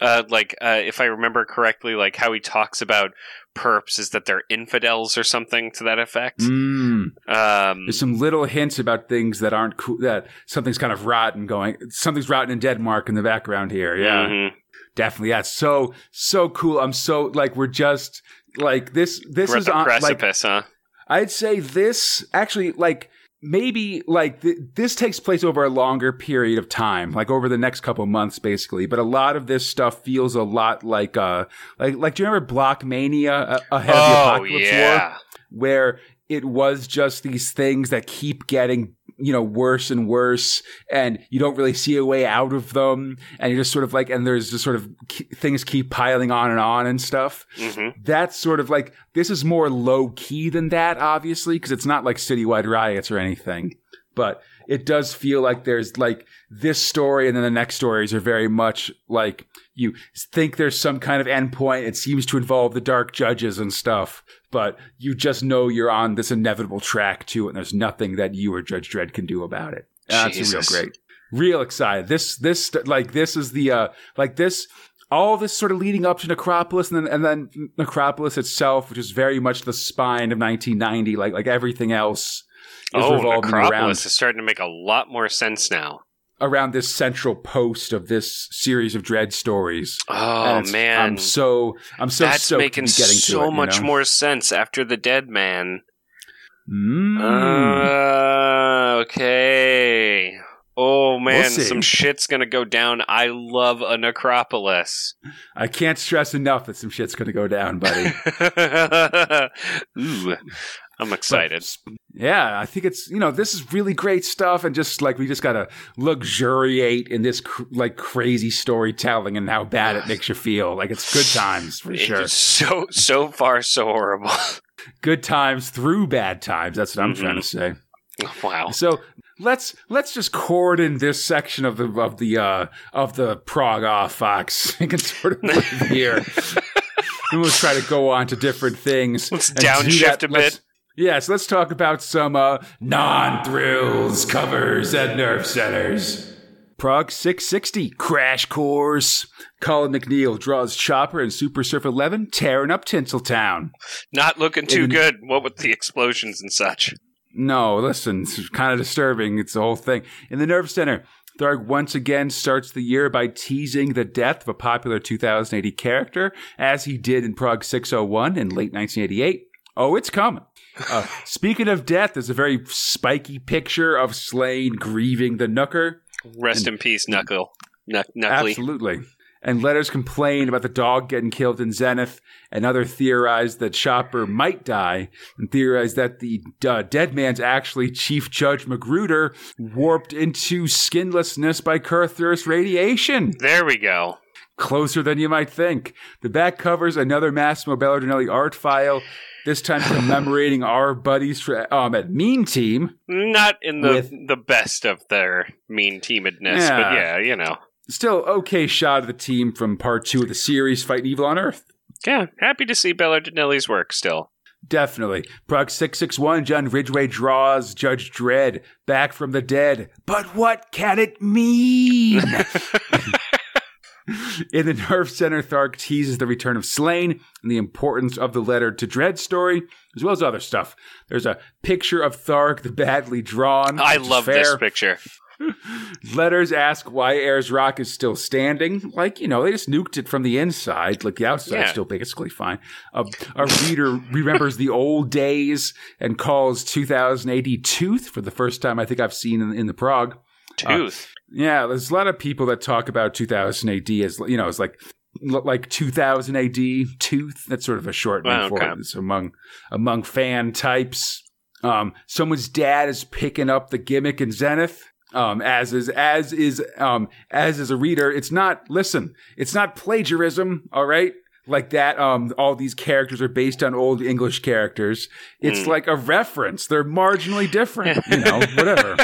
Uh, like, uh, if I remember correctly, like how he talks about perps is that they're infidels or something to that effect. mm. Um, There's some little hints about things that aren't cool. That something's kind of rotten going. Something's rotten in Denmark in the background here. Yeah, mhm. definitely. Yeah, so so cool. I'm so like we're just like this. This We're is on like precipice, huh? I'd say this actually like maybe like th- this takes place over a longer period of time, like over the next couple months, basically. But a lot of this stuff feels a lot like uh like like do you remember Blockmania uh, ahead of the Oh Apocalypse War? where it was just these things that keep getting you know worse and worse and you don't really see a way out of them and you're just sort of like and there's just sort of things keep piling on and on and stuff hmm that's sort of like this is more low key than that obviously because it's not like citywide riots or anything but it does feel like there's like this story and then the next stories are very much like you think there's some kind of endpoint. It seems to involve the dark judges and stuff, but you just know you're on this inevitable track to it, and there's nothing that you or Judge Dredd can do about it. That's real great. Real excited. This this like this is the uh like this all this sort of leading up to Necropolis and then and then Necropolis itself, which is very much the spine of 1990, like like everything else is Oh, revolving around Necropolis is starting to make a lot more sense now. Around this central post of this series of Dredd stories. Oh man, I'm so I'm so that's making getting so it, you much know? more sense after the Dead Man. Mm. Uh, okay. Oh man, see. some shit's gonna go down. I love a necropolis. I can't stress enough that some shit's going to go down, buddy. Ooh, I'm excited. But, yeah, I think it's you know this is really great stuff, and just like we just gotta luxuriate in this cr- like crazy storytelling and how bad it makes you feel. Like it's good times for sure. so so far so horrible. Good times through bad times. That's what I'm Mhm. trying to say. wow. So let's let's just cordon this section of the of the uh of the prog off Fox. We can sort of live here. and we'll try to go on to different things. Let's and do downshift a let's- bit. Yes, let's talk about some uh, non-thrills covers at Nerve Centers. Prog 660 Crash Course. Colin MacNeil draws Chopper and Super Surf 11 tearing up Tinseltown. Not looking too in- good. What with the explosions and such? No, listen, it's kind of disturbing. It's the whole thing. In the Nerve Center, Tharg once again starts the year by teasing the death of a popular 2000 AD character, as he did in Prog 601 in late 1988. Oh, it's coming. Uh, speaking of death, there's a very spiky picture of Sláine grieving the Nooker. Rest in peace, Knuckle. Knuck- Knuckly. Absolutely. and letters complain about the dog getting killed in Zenith, and other theorize that Chopper might die, and theorize that the uh, dead man's actually Chief Judge McGruder, warped into skinlessness by Cursed Earth radiation. There we go. Closer than you might think. The back covers another Massimo Belardinelli art file, this time commemorating our buddies for, um, at Mean Team. Not in the With- the best of their mean teamedness, Yeah. but yeah, you know. Still okay shot of the team from part two of the series, Fighting Evil on Earth. Yeah, happy to see Belardinelli's work still. Definitely. Prog 661, John Ridgway draws Judge Dredd back from the dead. But what can it mean? In the Nerve Center, Tharg teases the return of Sláine and the importance of the letter to Dredd story, as well as other stuff. There's a picture of Tharg, the badly drawn. I love this picture. Letters ask why Ayers Rock is still standing. Like, you know, they just nuked it from the inside. Like, the outside Yeah. still basically fine. A, a reader remembers the old days and calls 2000 AD Tooth for the first time I think I've seen in, in the Prog. Uh, Tooth. Yeah, there's a lot of people that talk about 2000 AD as, you know, it's like, like 2000 AD Tooth. That's sort of a short name for okay. it. It's among, among fan types. Um, someone's dad is picking up the gimmick in Zenith. Um, as is as is um as is a reader, it's not listen, it's not plagiarism, all right? Like that, um, all these characters are based on old English characters. It's Hmm. like a reference. They're marginally different, you know, whatever.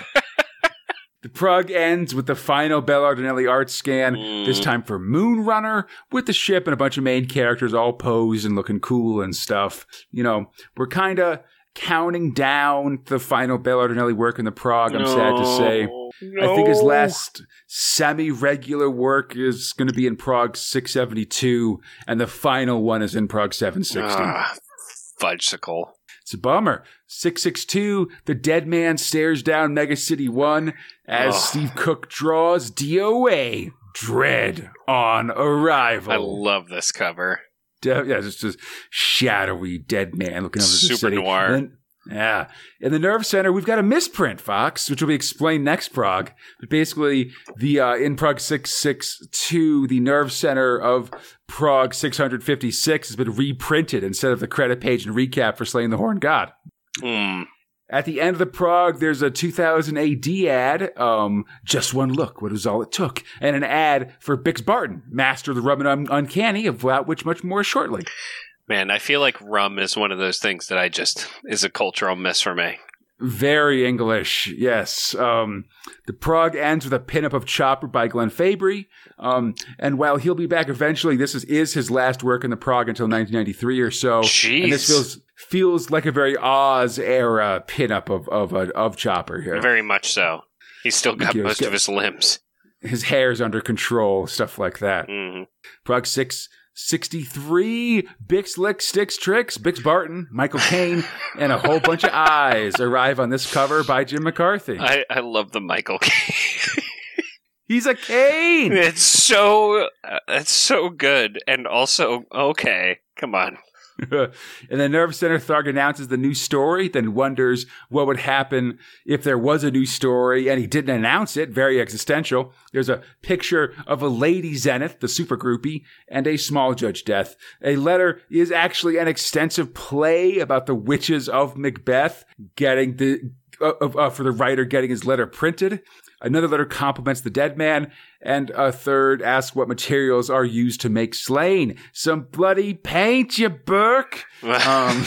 The prog ends with the final Belardinelli art scan, this Mm. time for Moonrunner, with the ship and a bunch of main characters all posed and looking cool and stuff. You know, we're kind of counting down the final Belardinelli work in the prog, I'm sad to say. I think his last semi regular work is going to be in Prog 672, and the final one is in Prog 760. Ah, fudgesicle. It's a bummer. 662, The Dead Man stares down Mega City 1 as. Steve Cook draws DOA, Dredd on Arrival. I love this cover. De- yeah, just a shadowy dead man looking over the city. Super noir. Yeah. In the nerve center, we've got a misprint, Fox, which will be explained next Prog. But basically, the uh, in Prog 662, the nerve center of Prog 656 has been reprinted instead of the credit page and recap for Sláine the Horn God. Hmm. At the end of the Prog, there's a 2000 AD ad, um, just one look, what was all it took, and an ad for Bix Barton, master of the Rub and Un- Uncanny, about which much more shortly. Man, I feel like rum is one of those things that I just is a cultural miss for me. Very English, yes. Um, the Prog ends with a pinup of Chopper by Glenn Fabry. Um, and while he'll be back eventually, this is, is his last work in the Prog until 1993 or so. And this feels feels like a very Oz era pinup of of uh, of Chopper here. Very much so. He's still got most of his limbs. His hair's under control, stuff like that. hmm Prog 663, Bix Lick Sticks Tricks, Bix Barton, Michael Caine, and a whole bunch of eyes arrive on this cover by Jim McCarthy. I, I love the Michael Caine. He's a Kane! it's so uh, it's so good and also okay. Come on. and the Nerve Center Tharg announces the new story, then wonders what would happen if there was a new story, and he didn't announce it. Very existential. There's a picture of a Lady Zenith, the super groupie, and a small Judge Death. A letter is actually an extensive play about the witches of Macbeth getting the uh, uh, for the writer getting his letter printed. Another letter compliments the dead man, and a third asks what materials are used to make Sláine. Some bloody paint, you Burke. Um,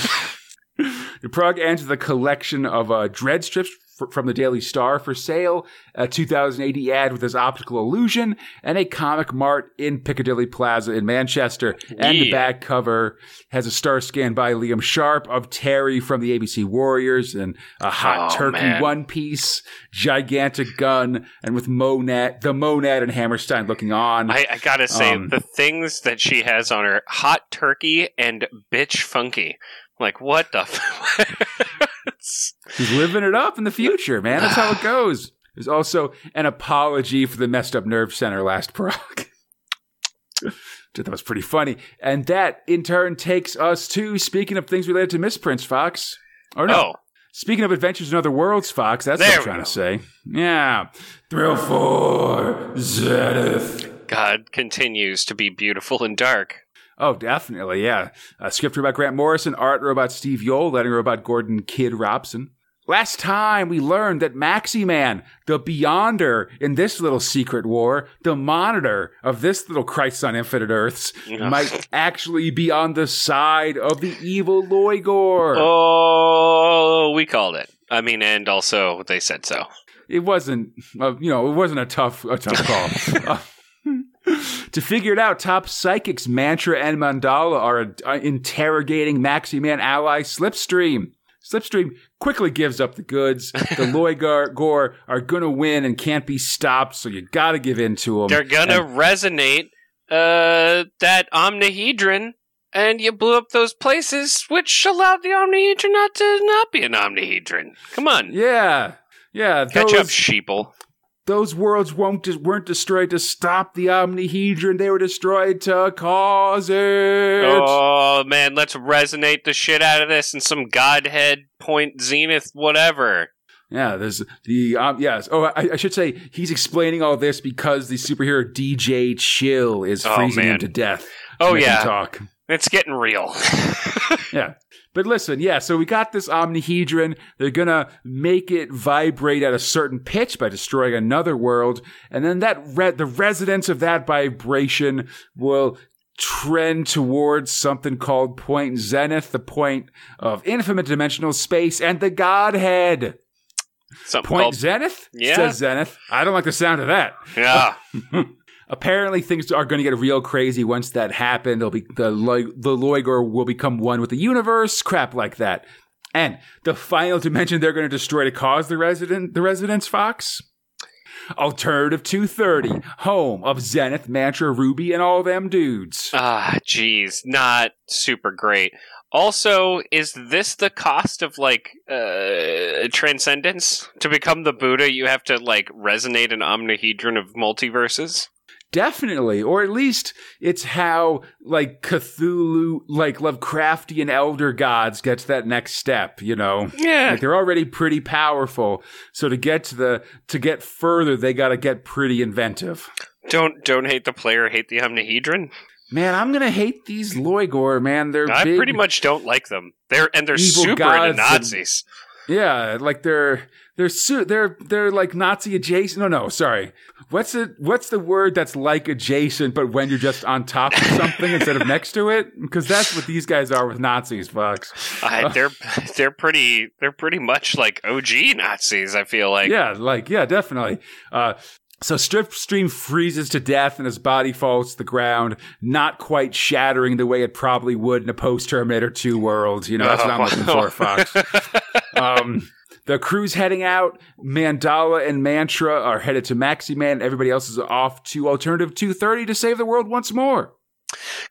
the Prog ends with a collection of uh, Dredd strips f- from the Daily Star for sale, a 2080 ad with his optical illusion, and a comic mart in Piccadilly Plaza in Manchester. And the back cover has a star scan by Liam Sharp of Terry from the ABC Warriors and a hot Oh, turkey man. one piece, gigantic gun, and with Monad, the Monad and Hammerstein looking on. I, I gotta say, Um, the things that she has on her hot turkey and bitch funky. Like, what the? F- He's living it up in the future, man. That's how it goes. There's also an apology for the messed up nerve center last Prog. Dude, that was pretty funny. And that, in turn, takes us to, speaking of things related to misprints, Fox. Or no. oh, Speaking of adventures in other worlds, Fox, that's There what I'm trying go. to say. Yeah. Thrill 4, Zenith. God continues to be beautiful and dark. Oh, definitely, yeah. Uh, script robot Grant Morrison, art robot Steve Yeowell, letting robot Gordon Kid Robson. Last time we learned that Maxi Man, the Beyonder in this little secret war, the monitor of this little Crisis on Infinite Earths, might actually be on the side of the evil Loigor. Oh, we called it. I mean, and also they said so. It wasn't, uh, you know, it wasn't a tough, a tough call. Uh, to figure it out, top psychics Mantra and Mandala are uh, interrogating Maxi Man ally Slipstream. Slipstream quickly gives up the goods. The Loigor Gore are gonna win and can't be stopped, so you gotta give in to them. They're gonna resonate uh, that omnihedron, and you blew up those places, which allowed the omnihedron not to not be an omnihedron. Come on, yeah, yeah. catch those, up, sheeple. Those worlds won't weren't destroyed to stop the Omnihedron. They were destroyed to cause it. Oh man, let's resonate the shit out of this in some Godhead point zenith whatever. Yeah, there's the um, yes. Oh, I, I should say he's explaining all this because the superhero DJ Chill is Oh, freezing him to death. Oh yeah, talk. it's getting real. Yeah. But listen, yeah, so we got this omnihedron. They're gonna make it vibrate at a certain pitch by destroying another world, and then that re- the resonance of that vibration will trend towards something called point zenith, the point of infinite dimensional space, and the Godhead. Something Point called zenith? Yeah. Says zenith. I don't like the sound of that. yeah. Apparently, things are going to get real crazy once that happens. They'll be the the will become one with the universe, crap like that. And the final dimension they're going to destroy to cause the resident the residence Fox. Alternative 230, home of Zenith, Mantra, Ruby, and all them dudes. Ah, jeez, not super great. Also, is this the cost of like uh transcendence? To become the Buddha, you have to like resonate an omnihedron of multiverses. Definitely, or at least it's how like Cthulhu, like Lovecraftian elder gods get to that next step. You know, Yeah. like they're already pretty powerful. So to get to the to get further, they got to get pretty inventive. Don't don't hate the player, hate the omnihedron. Man, I'm gonna hate these Loigor. Man, they're I big, pretty much don't like them. They're and they're super into and- Nazis. Yeah, like they're they're su- they're they're like Nazi adjacent. No, no, sorry. What's it? What's the word that's like adjacent, but when you're just on top of something instead of next to it? Because that's what these guys are with Nazis, Fox. I, they're they're pretty they're pretty much like OG Nazis. I feel like. yeah, like yeah, definitely. Uh, so Slipstream freezes to death and his body falls to the ground, not quite shattering the way it probably would in a post Terminator 2 world. You know, that's what I'm looking for, Fox. Um, the crew's heading out. Mandala and Mantra are headed to Maxi Man. Everybody else is off to Alternative 230 to save the world once more.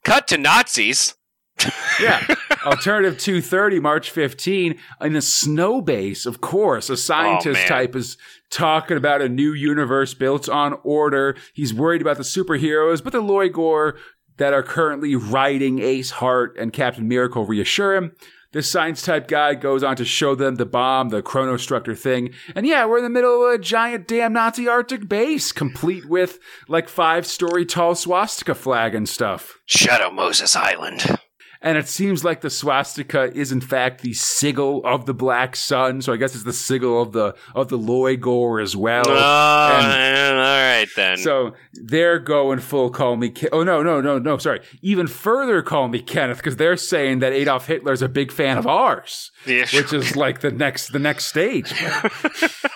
Cut to Nazis. Yeah. Alternative 230, March 15, in a snow base, of course. A scientist oh, man. type is talking about a new universe built on order. He's worried about the superheroes, but the Loigor that are currently riding Ace Hart and Captain Miracle reassure him. This science type guy goes on to show them the bomb, the chronostructor thing. And yeah, we're in the middle of a giant damn Nazi Arctic base, complete with like five story tall swastika flag and stuff. Shadow Moses Island. And it seems like the swastika is in fact the sigil of the Black Sun, so I guess it's the sigil of the of the Loigor as well. Oh, and- all right then. So they're going full call me. Ke- oh no no no no sorry even further call me Kenneth because they're saying that Adolf Hitler's a big fan of ours, Yeah, which is like the next the next stage.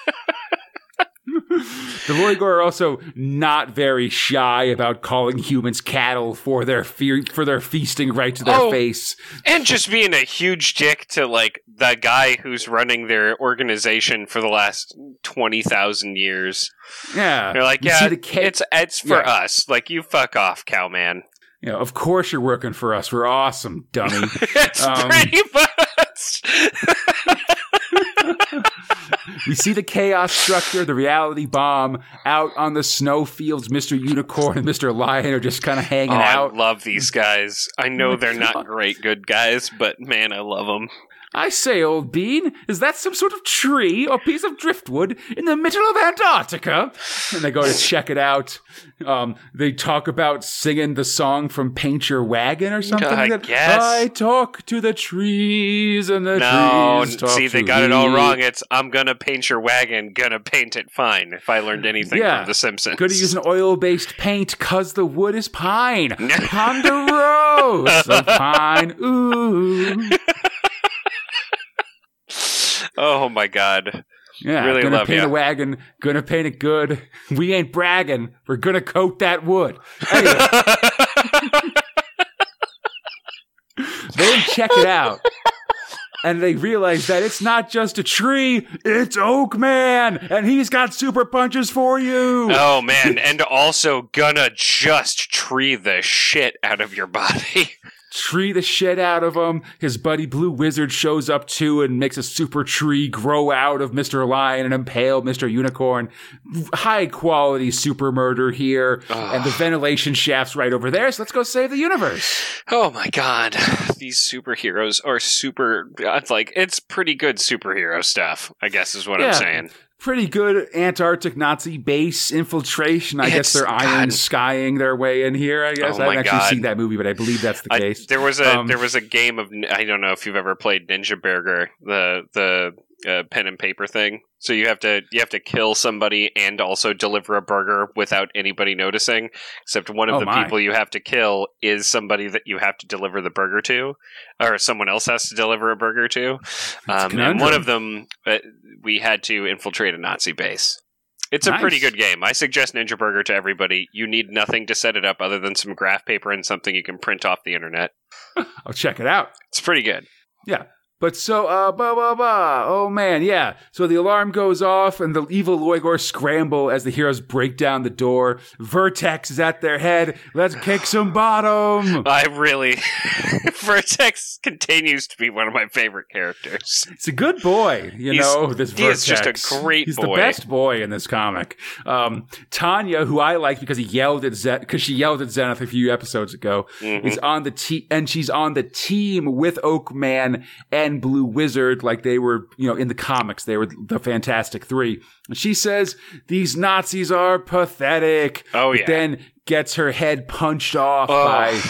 The Loigor are also not very shy about calling humans cattle for their fe- for their feasting right to their Oh. face. and just being a huge dick to like the guy who's running their organization for the last twenty thousand years. Yeah, They're like, yeah, ca- it's it's for Yeah. us. Like, you fuck off, cowman. You know, of course you're working for us. We're awesome, dummy. it's Um, pretty much. we see the chaos structure, the reality bomb out on the snowfields. Mr. Unicorn and Mr. Lion are just kind of hanging Oh, I out. love these guys. I know they're not great good guys, but man, I love them. I say, old bean, is that some sort of tree or piece of driftwood in the middle of Antarctica? And they go to check it out. Um, they talk about singing the song from Paint Your Wagon or something. I like that. guess. I talk to the trees and the No, trees talk see, they got it all wrong. It's I'm gonna paint your wagon, gonna paint it fine. If I learned anything Yeah. from The Simpsons, Gonna use an oil-based paint cause the wood is pine. Ponderosa pine. Ooh. oh my god, Yeah, Really gonna paint ya. a wagon, gonna paint it good. We ain't bragging. We're gonna coat that wood. Anyway, they check it out. And they realize that it's not just a tree, it's Oak Man, and he's got super punches for you. oh man, and also gonna just tree the shit out of your body. Tree the shit out of him. His buddy Blue Wizard shows up too and makes a super tree grow out of Mr. Lion and impale Mr. Unicorn. High quality super murder here. And the ventilation shaft's right over there, so let's go save the universe. Oh my god, these superheroes are super. It's like it's pretty good superhero stuff. I guess is what Yeah. I'm saying. Pretty good Antarctic Nazi base infiltration. I guess they're iron God. skying their way in here, I guess. Oh I haven't actually God. seen that movie, but I believe that's the I, case. there was a Um, there was a game of I don't know if you've ever played Ninja Burger the the uh, pen and paper thing. So you have to you have to kill somebody and also deliver a burger without anybody noticing. Except one of Oh the my. people you have to kill is somebody that you have to deliver the burger to, or someone else has to deliver a burger to. A Um, and one of them uh, we had to infiltrate a Nazi base. It's a Nice. pretty good game. I suggest Ninja Burger to everybody. You need nothing to set it up other than some graph paper and something you can print off the internet. I'll check it out. It's pretty good. But so, uh, ba ba ba. Oh man, yeah. So the alarm goes off, and the evil Lloigor scramble as the heroes break down the door. Vertex is at their head. Let's kick some bottom. I really Vertex continues to be one of my favorite characters. It's a good boy, you He's- know. This he is just a great boy. He's the best boy in this comic. Um, Tanya, who I like because he yelled at Zen, because she yelled at Zenith a few episodes ago, Mhm. is on the team, and she's on the team with Oakman and Blue Wizard, like they were, you know, in the comics. They were the Fantastic Three. And she says these Nazis are pathetic. Oh but yeah. Then gets her head punched off Oh. by,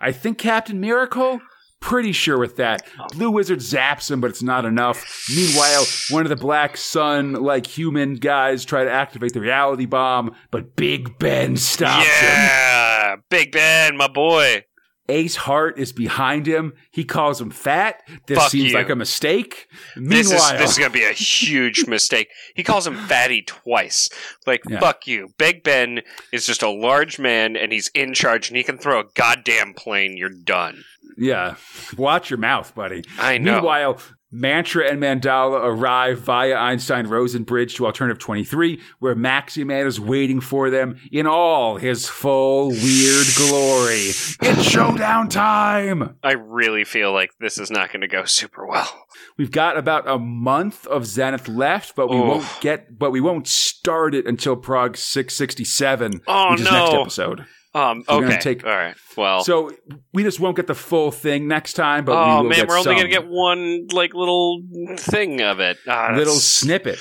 I think Captain Miracle. Pretty sure with that. Blue Wizard zaps him, but it's not enough. Meanwhile, one of the Black Sun, like human guys, try to activate the reality bomb, but Big Ben stops him. yeah, Big Ben, my boy. Ace Hart is behind him. He calls him fat. This Fuck seems you. like a mistake. This is Meanwhile, this is gonna be a huge mistake. He calls him fatty twice. Like Yeah. fuck you. Big Ben is just a large man and he's in charge and he can throw a goddamn plane. You're done. yeah, watch your mouth, buddy. I know. Meanwhile, Mantra and Mandala arrive via Einstein Rosen Bridge to Alternative 23, where Maximan is waiting for them in all his full weird glory. It's showdown time! I really feel like this is not going to go super well. We've got about a month of Zenith left, but we won't get, but we won't start it until Prog 667, Oh, which is next episode. Um, okay. take- All right. Well. So we just won't get the full thing next time, but oh we man, we're only some gonna get one like little thing of it. Ah, little that's- snippet.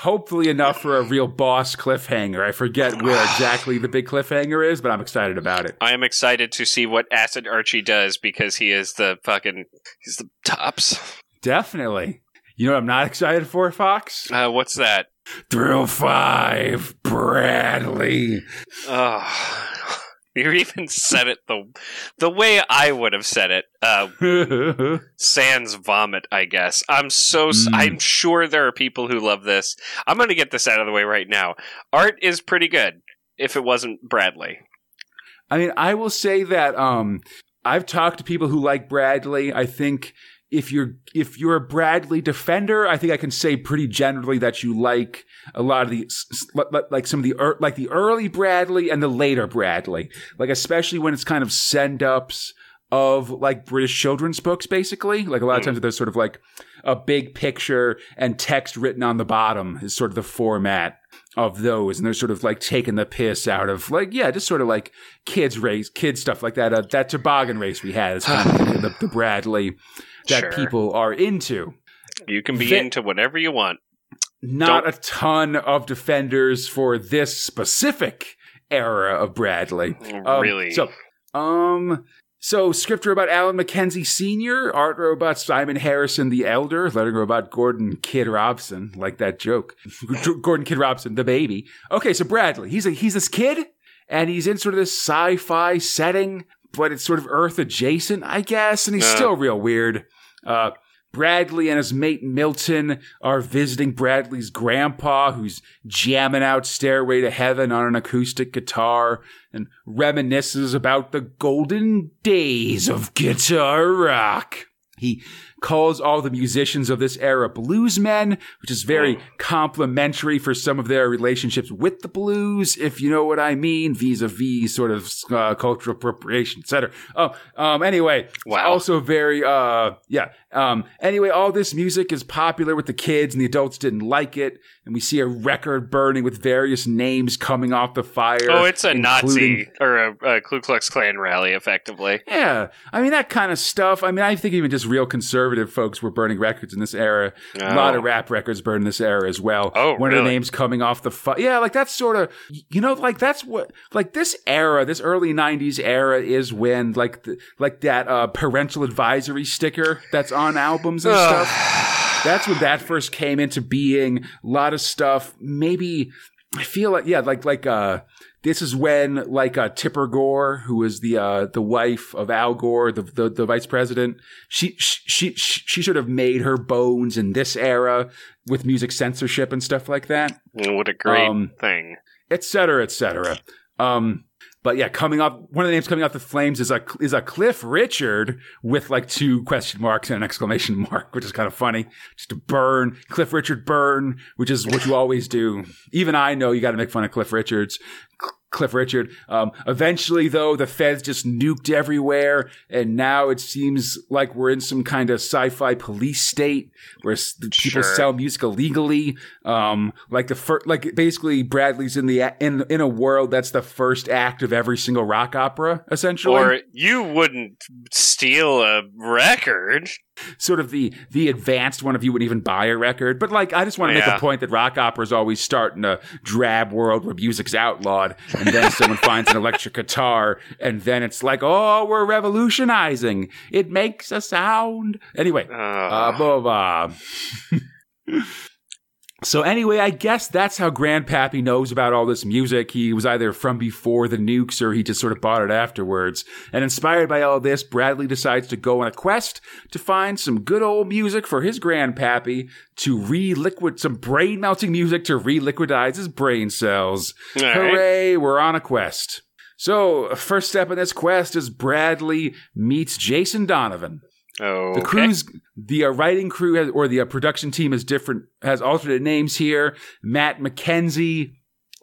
Hopefully enough for a real boss cliffhanger. I forget where exactly the big cliffhanger is, but I'm excited about it. I am excited to see what Acid Archie does because he is the fucking he's the tops. Definitely. You know what I'm not excited for, Fox? Uh, what's that? Thrill 5, Bradley. Oh, you even said it the the way I would have said it. Uh, sans vomit, I guess. I'm so Mm. I'm sure there are people who love this. I'm going to get this out of the way right now. Art is pretty good. If it wasn't Bradley, I mean, I will say that um, I've talked to people who like Bradley. I think if you're if you're a Bradley defender, I think I can say pretty generally that you like a lot of the s- s- li- like some of the like the early Bradley and the later Bradley, like especially when it's kind of send ups of like British children's books, basically. Like a lot of mm. times there's sort of like a big picture and text written on the bottom is sort of the format of those. And they're sort of like taking the piss out of like, yeah, just sort of like kids race, kids stuff like that. Uh, that toboggan race we had is kind of the, the Bradley that Sure. people are into. You can be Ve- into whatever you want. Not Don't- a ton of defenders for this specific era of Bradley. Um, really? So, um, so script robot Alan McKenzie Sr., art robot Simon Harrison the Elder, lettering robot Gordon Kid Robson, like that joke. Gordon Kid Robson, the baby. Okay, so Bradley, he's a he's this kid, and he's in sort of this sci-fi setting, but it's sort of Earth adjacent, I guess, and he's Uh. still real weird. Uh, Bradley and his mate Milton are visiting Bradley's grandpa, who's jamming out Stairway to Heaven on an acoustic guitar and reminisces about the golden days of guitar rock. He calls all the musicians of this era bluesmen, which is very complimentary for some of their relationships with the blues, if you know what I mean, vis-a-vis sort of uh, cultural appropriation, etc. Oh, um, anyway, Wow. also very, uh, yeah. Um, anyway, all this music is popular with the kids, and the adults didn't like it. And we see a record burning with various names coming off the fire. oh, it's a Nazi or a, a Ku Klux Klan rally, effectively. Yeah, I mean that kind of stuff. I mean, I think even just real conservative folks were burning records in this era. A lot of Oh. rap records burned in this era as well. Oh, one of the names coming off the fire. yeah, like that's sort of you know, like that's what like this era, this early '90s era is when like the, like that uh, parental advisory sticker that's on albums and stuff. That's when that first came into being. A lot of stuff, maybe. I feel like yeah, like like uh this is when like uh Tipper Gore, who was the uh the wife of Al Gore, the the, the vice president, she, she she she should have made her bones in this era with music censorship and stuff like that, What a great Um, thing. et cetera, et cetera. Um but yeah, coming up, one of the names coming off the flames is a is a Cliff Richard with like two question marks and an exclamation mark, which is kind of funny. Just a burn, Cliff Richard burn, which is what you always do. Even I know you got to make fun of Cliff Richards. Cl- Cliff Richard. Um, eventually, though, the feds just nuked everywhere, and now it seems like we're in some kind of sci-fi police state where people Sure. sell music illegally. Um, like the first, like basically, Bradley's in the in in a world that's the first act of every single rock opera, essentially. Or you wouldn't steal a record. Sort of the the advanced one of you wouldn't even buy a record. But like I just want to make a point that rock operas always start in a drab world where music's outlawed and then someone finds an electric guitar and then it's like, oh, we're revolutionizing. It makes a sound. Anyway, Uh, uh, blah. So anyway, I guess that's how Grandpappy knows about all this music. He was either from before the nukes or he just sort of bought it afterwards. And inspired by all this, Bradley decides to go on a quest to find some good old music for his Grandpappy to re-liquid some brain melting music to re-liquidize his brain cells. right. Hooray, we're on a quest. So, first step in this quest is Bradley meets Jason Donovan. Okay. The crew's the uh, writing crew has, or the uh, production team is different has alternate names here. Matt McKenzie,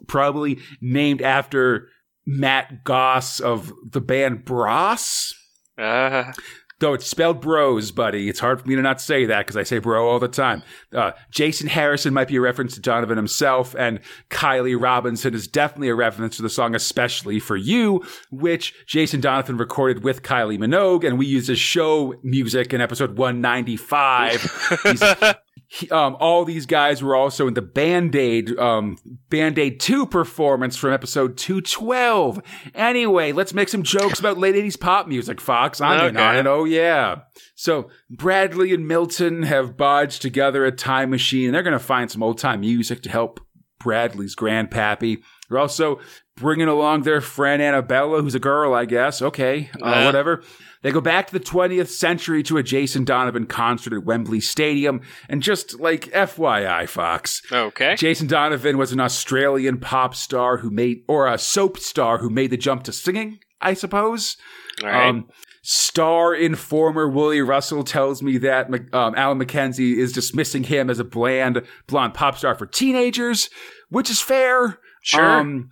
probably named after Matt Goss of the band Bros. Uh, Though it's spelled bros, buddy. It's hard for me to not say that because I say bro all the time. Uh, Jason Harrison might be a reference to Donovan himself, and Kylie Robinson is definitely a reference to the song Especially for You, which Jason Donovan recorded with Kylie Minogue, and we used as show music in episode 195. He's- he- um, all these guys were also in the Band Aid, um, Band Aid 2 performance from episode 212. Anyway, let's make some jokes about late 80s pop music, Fox. I'm in Okay. on it. Oh, yeah. So Bradley and Milton have bodged together a time machine. and They're going to find some old time music to help Bradley's grandpappy. They're also bringing along their friend Annabella, who's a girl, I guess. Okay, uh, Uh. whatever. They go back to the 20th century to a Jason Donovan concert at Wembley Stadium. And just like FYI, Fox, okay. Jason Donovan was an Australian pop star who made, or a soap star who made the jump to singing, I suppose. All right. Um, star informer Willie Russell tells me that um, Alan McKenzie is dismissing him as a bland blonde pop star for teenagers, which is fair. Sure. Um,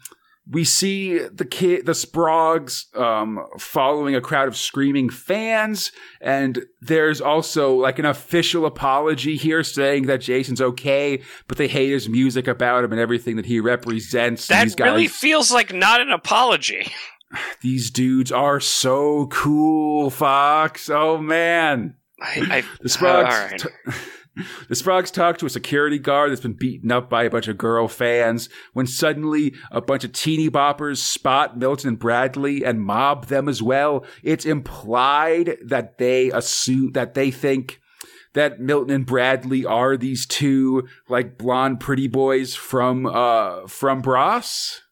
we see the kid, the Sprogs, um, following a crowd of screaming fans. And there's also like an official apology here saying that Jason's okay, but they hate his music about him and everything that he represents. That these guys, really feels like not an apology. these dudes are so cool, Fox. Oh man. I, I The Sprogs. t- the Sprogs talk to a security guard that's been beaten up by a bunch of girl fans when suddenly a bunch of teeny boppers spot Milton and Bradley and mob them as well. It's implied that they assume that they think that Milton and Bradley are these two like blonde pretty boys from uh from Bros.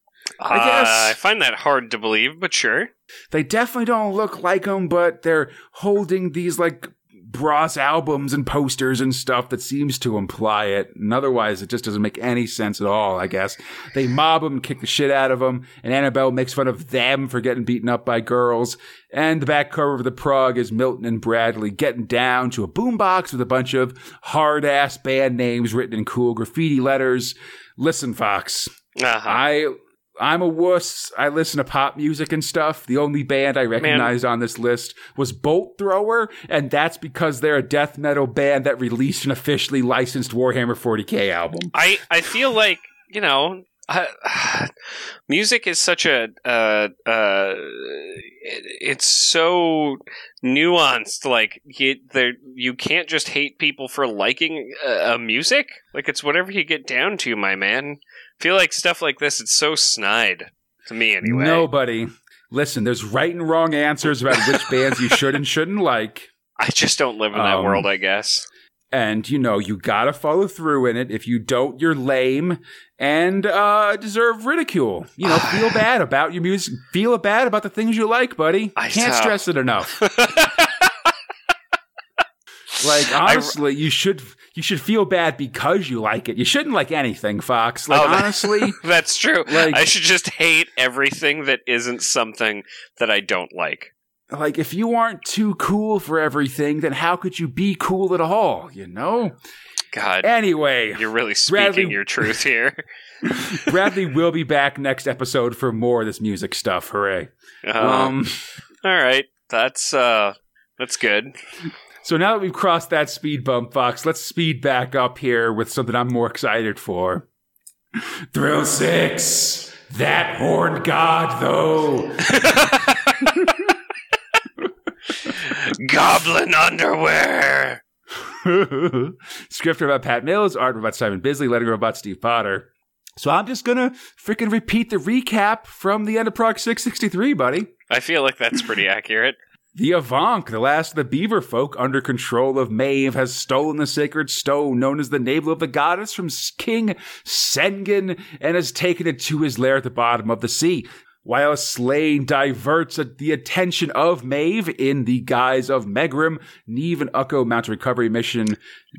I guess. Uh, I find that hard to believe, but sure. They definitely don't look like them, but they're holding these like Bros albums and posters and stuff that seems to imply it. And otherwise, it just doesn't make any sense at all, I guess. They mob them, kick the shit out of them, and Annabelle makes fun of them for getting beaten up by girls. And the back cover of the prog is Milton and Bradley getting down to a boombox with a bunch of hard ass band names written in cool graffiti letters. Listen, Fox. Uh-huh. I I'm a wuss. I listen to pop music and stuff. The only band I recognized on this list was Bolt Thrower, and that's because they're a death metal band that released an officially licensed Warhammer 40k album. I I feel like you know. Uh, music is such a uh, uh, it, it's so nuanced. Like you, you can't just hate people for liking uh, uh, music. Like it's whatever you get down to, my man. I feel like stuff like this. It's so snide to me, anyway. Nobody. Listen, there's right and wrong answers about which bands you should and shouldn't like. I just don't live in that Um, world. I guess. And, you know, you gotta follow through in it. If you don't, you're lame and uh, deserve ridicule. You know, feel bad about your music. Feel bad about the things you like, buddy. I Can't stress it enough. like, I- honestly, you should you should feel bad because you like it. You shouldn't like anything, Fox. Like, Oh, that- honestly, That's true. Like- I should just hate everything that isn't something that I don't like. like if you aren't too cool for everything, then how could you be cool at all? You know. God, Anyway, you're really speaking Bradley- your truth here. Bradley will be back next episode for more of this music stuff. Hooray! Uh, Um, all right, that's uh, that's good. So now that we've crossed that speed bump, Fox, let's speed back up here with something I'm more excited for. Thrill six. That horned god, though. Goblin underwear. Script about Pat Mills, art about Simon Bisley, lettering about Steve Potter. So I'm just gonna freaking repeat the recap from the end of Prog 663, buddy. I feel like that's pretty accurate. The Avank, the last of the beaver folk under control of Maeve, has stolen the sacred stone known as the navel of the goddess from King Sengen and has taken it to his lair at the bottom of the sea. While Sláine diverts the attention of Maeve in the guise of Megrim, Neve and Ukko mount a recovery mission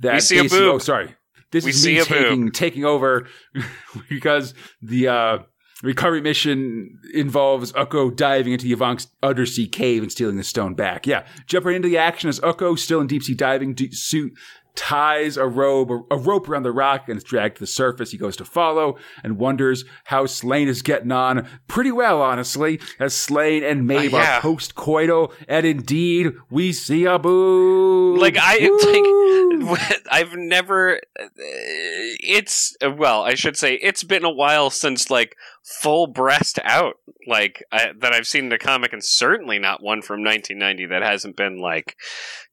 that We see a basically- boob. Oh, sorry. This We is see me a taking taking over because the uh, recovery mission involves Ukko diving into Yavank's undersea cave and stealing the stone back. Yeah, jump right into the action as Ukko, still in deep sea diving d- suit, ties a rope a rope around the rock and is dragged to the surface. He goes to follow and wonders how Sláine is getting on. Pretty well, honestly, as Sláine and Maeve Uh, yeah. are post coital, and indeed we see a boob. Like I Woo! like, I've never. uh, It's well, I should say it's been a while since like full breast out like I, that I've seen in a comic, and certainly not one from 1990 that hasn't been like,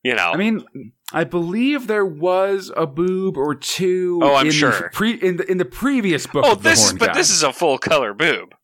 you know. I mean, I believe there was a boob or two. Oh, I'm in sure. The pre- in the in the previous book. oh, of this is but God. this is a full color boob.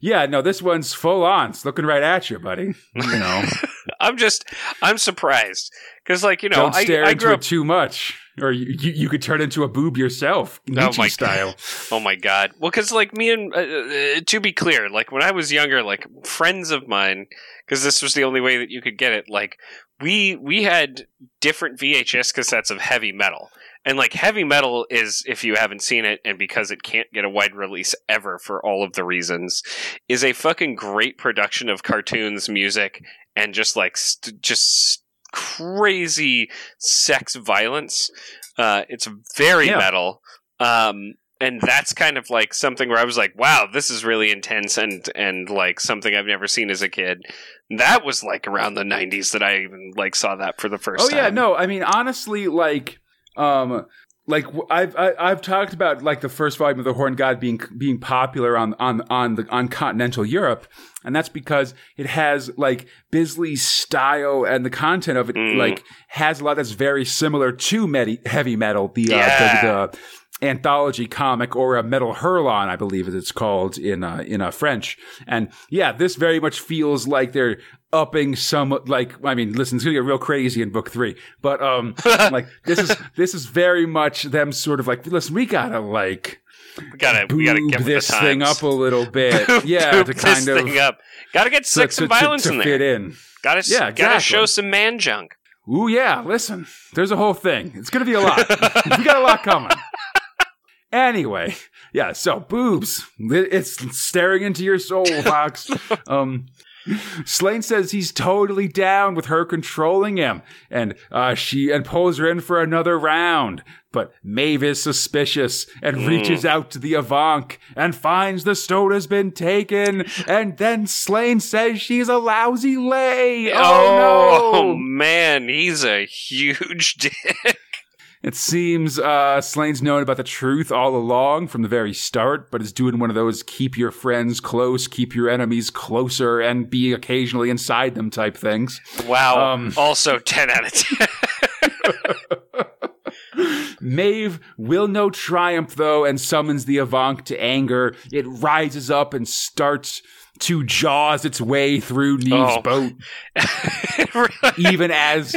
yeah. No, this one's full on. It's looking right at you, buddy. You know, I'm just I'm surprised because like you know don't I, stare I into grew it up. too much, or you, you you could turn into a boob yourself, Nietzsche my- style. Oh my god! Well, because like me and uh, uh, to be clear, like when I was younger, like friends of mine, because this was the only way that you could get it. Like we we had different VHS cassettes of heavy metal, and like heavy metal is if you haven't seen it, and because it can't get a wide release ever for all of the reasons, is a fucking great production of cartoons, music, and just like st- just crazy sex violence. Uh, it's very Yeah. metal. Um, and that's kind of like something where I was like, wow, this is really intense and and like something I've never seen as a kid. That was like around the 90s that I even like saw that for the first Oh time. yeah, no, I mean honestly, like, um, like I've I, I've talked about like the first volume of the Horn God being being popular on on on the on continental Europe, and that's because it has like Bisley's style and the content of it Mm. like has a lot that's very similar to medi- heavy metal, the, uh, the the anthology comic or a Métal hurlant, I believe it's called in uh, in uh, French. And yeah, this very much feels like they're upping some like I mean, listen, it's gonna get real crazy in book three, but um, like this is this is very much them sort of like listen, we gotta like we gotta we gotta get this thing up a little bit, yeah, to this kind of thing up. Gotta get sex to, and to- violence to in fit there. in. Gotta Yeah, gotta show some man junk. Ooh, yeah. Listen, there's a whole thing. It's going to be a lot. we got a lot coming. Anyway, yeah. So boobs. It's staring into your soul, Fox. Um, Sláine says he's totally down with her controlling him, and uh, she and pulls her in for another round. But Maeve is suspicious and reaches out to the Avank and finds the stone has been taken. And then Sláine says she's a lousy lay. Oh, no! oh, man, he's a huge dick. It seems uh, Sláine's known about the truth all along from the very start, but is doing one of those keep your friends close, keep your enemies closer, and be occasionally inside them type things. Wow. Um, also, ten out of ten. Maeve will know triumph, though, and summons the Avank to anger. It rises up and starts to jaws its way through Neve's Oh. boat, even as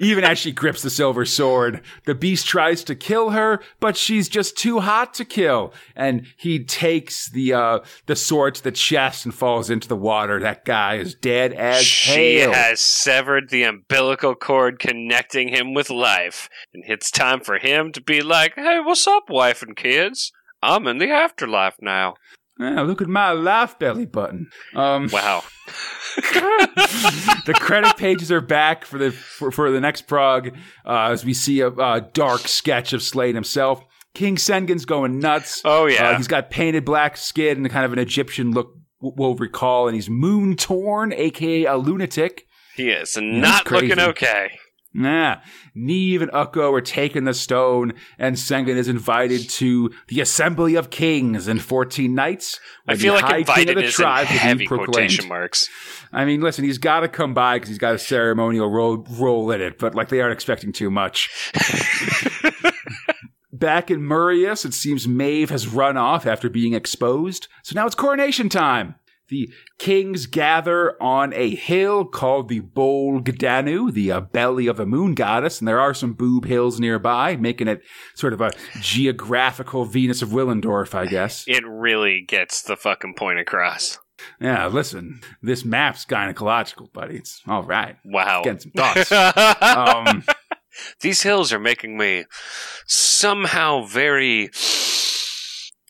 even as she grips the silver sword. The beast tries to kill her, but she's just too hot to kill. And he takes the uh the sword to the chest and falls into the water. That guy is dead as she hail. has severed the umbilical cord connecting him with life, and it's time for him to be like, "Hey, what's up, wife and kids? I'm in the afterlife now." Ah, look at my life belly button. Um, Wow. the credit pages are back for the for, for the next prog uh, as we see a, a dark sketch of Slade himself. King Sengen's going nuts. Oh yeah. Uh, he's got painted black skin and kind of an Egyptian look. We'll recall, and he's moon torn, aka a lunatic. he is not looking okay. Nah, Neve and Ukko are taking the stone, and Sengen is invited to the Assembly of Kings and 14 knights. I feel like High King of invited is tribe heavy quotation marks. I mean, listen, he's got to come by because he's got a ceremonial role, role in it, but like they aren't expecting too much. Back in Murias, it seems Maeve has run off after being exposed, so now it's coronation time. The kings gather on a hill called the Bolg Danu, the uh, belly of the moon goddess, and there are some boob hills nearby, making it sort of a geographical Venus of Willendorf, I guess. It really gets the fucking point across. Yeah, listen, this map's gynecological, buddy. It's all right. Wow. Getting some thoughts. um, These hills are making me somehow very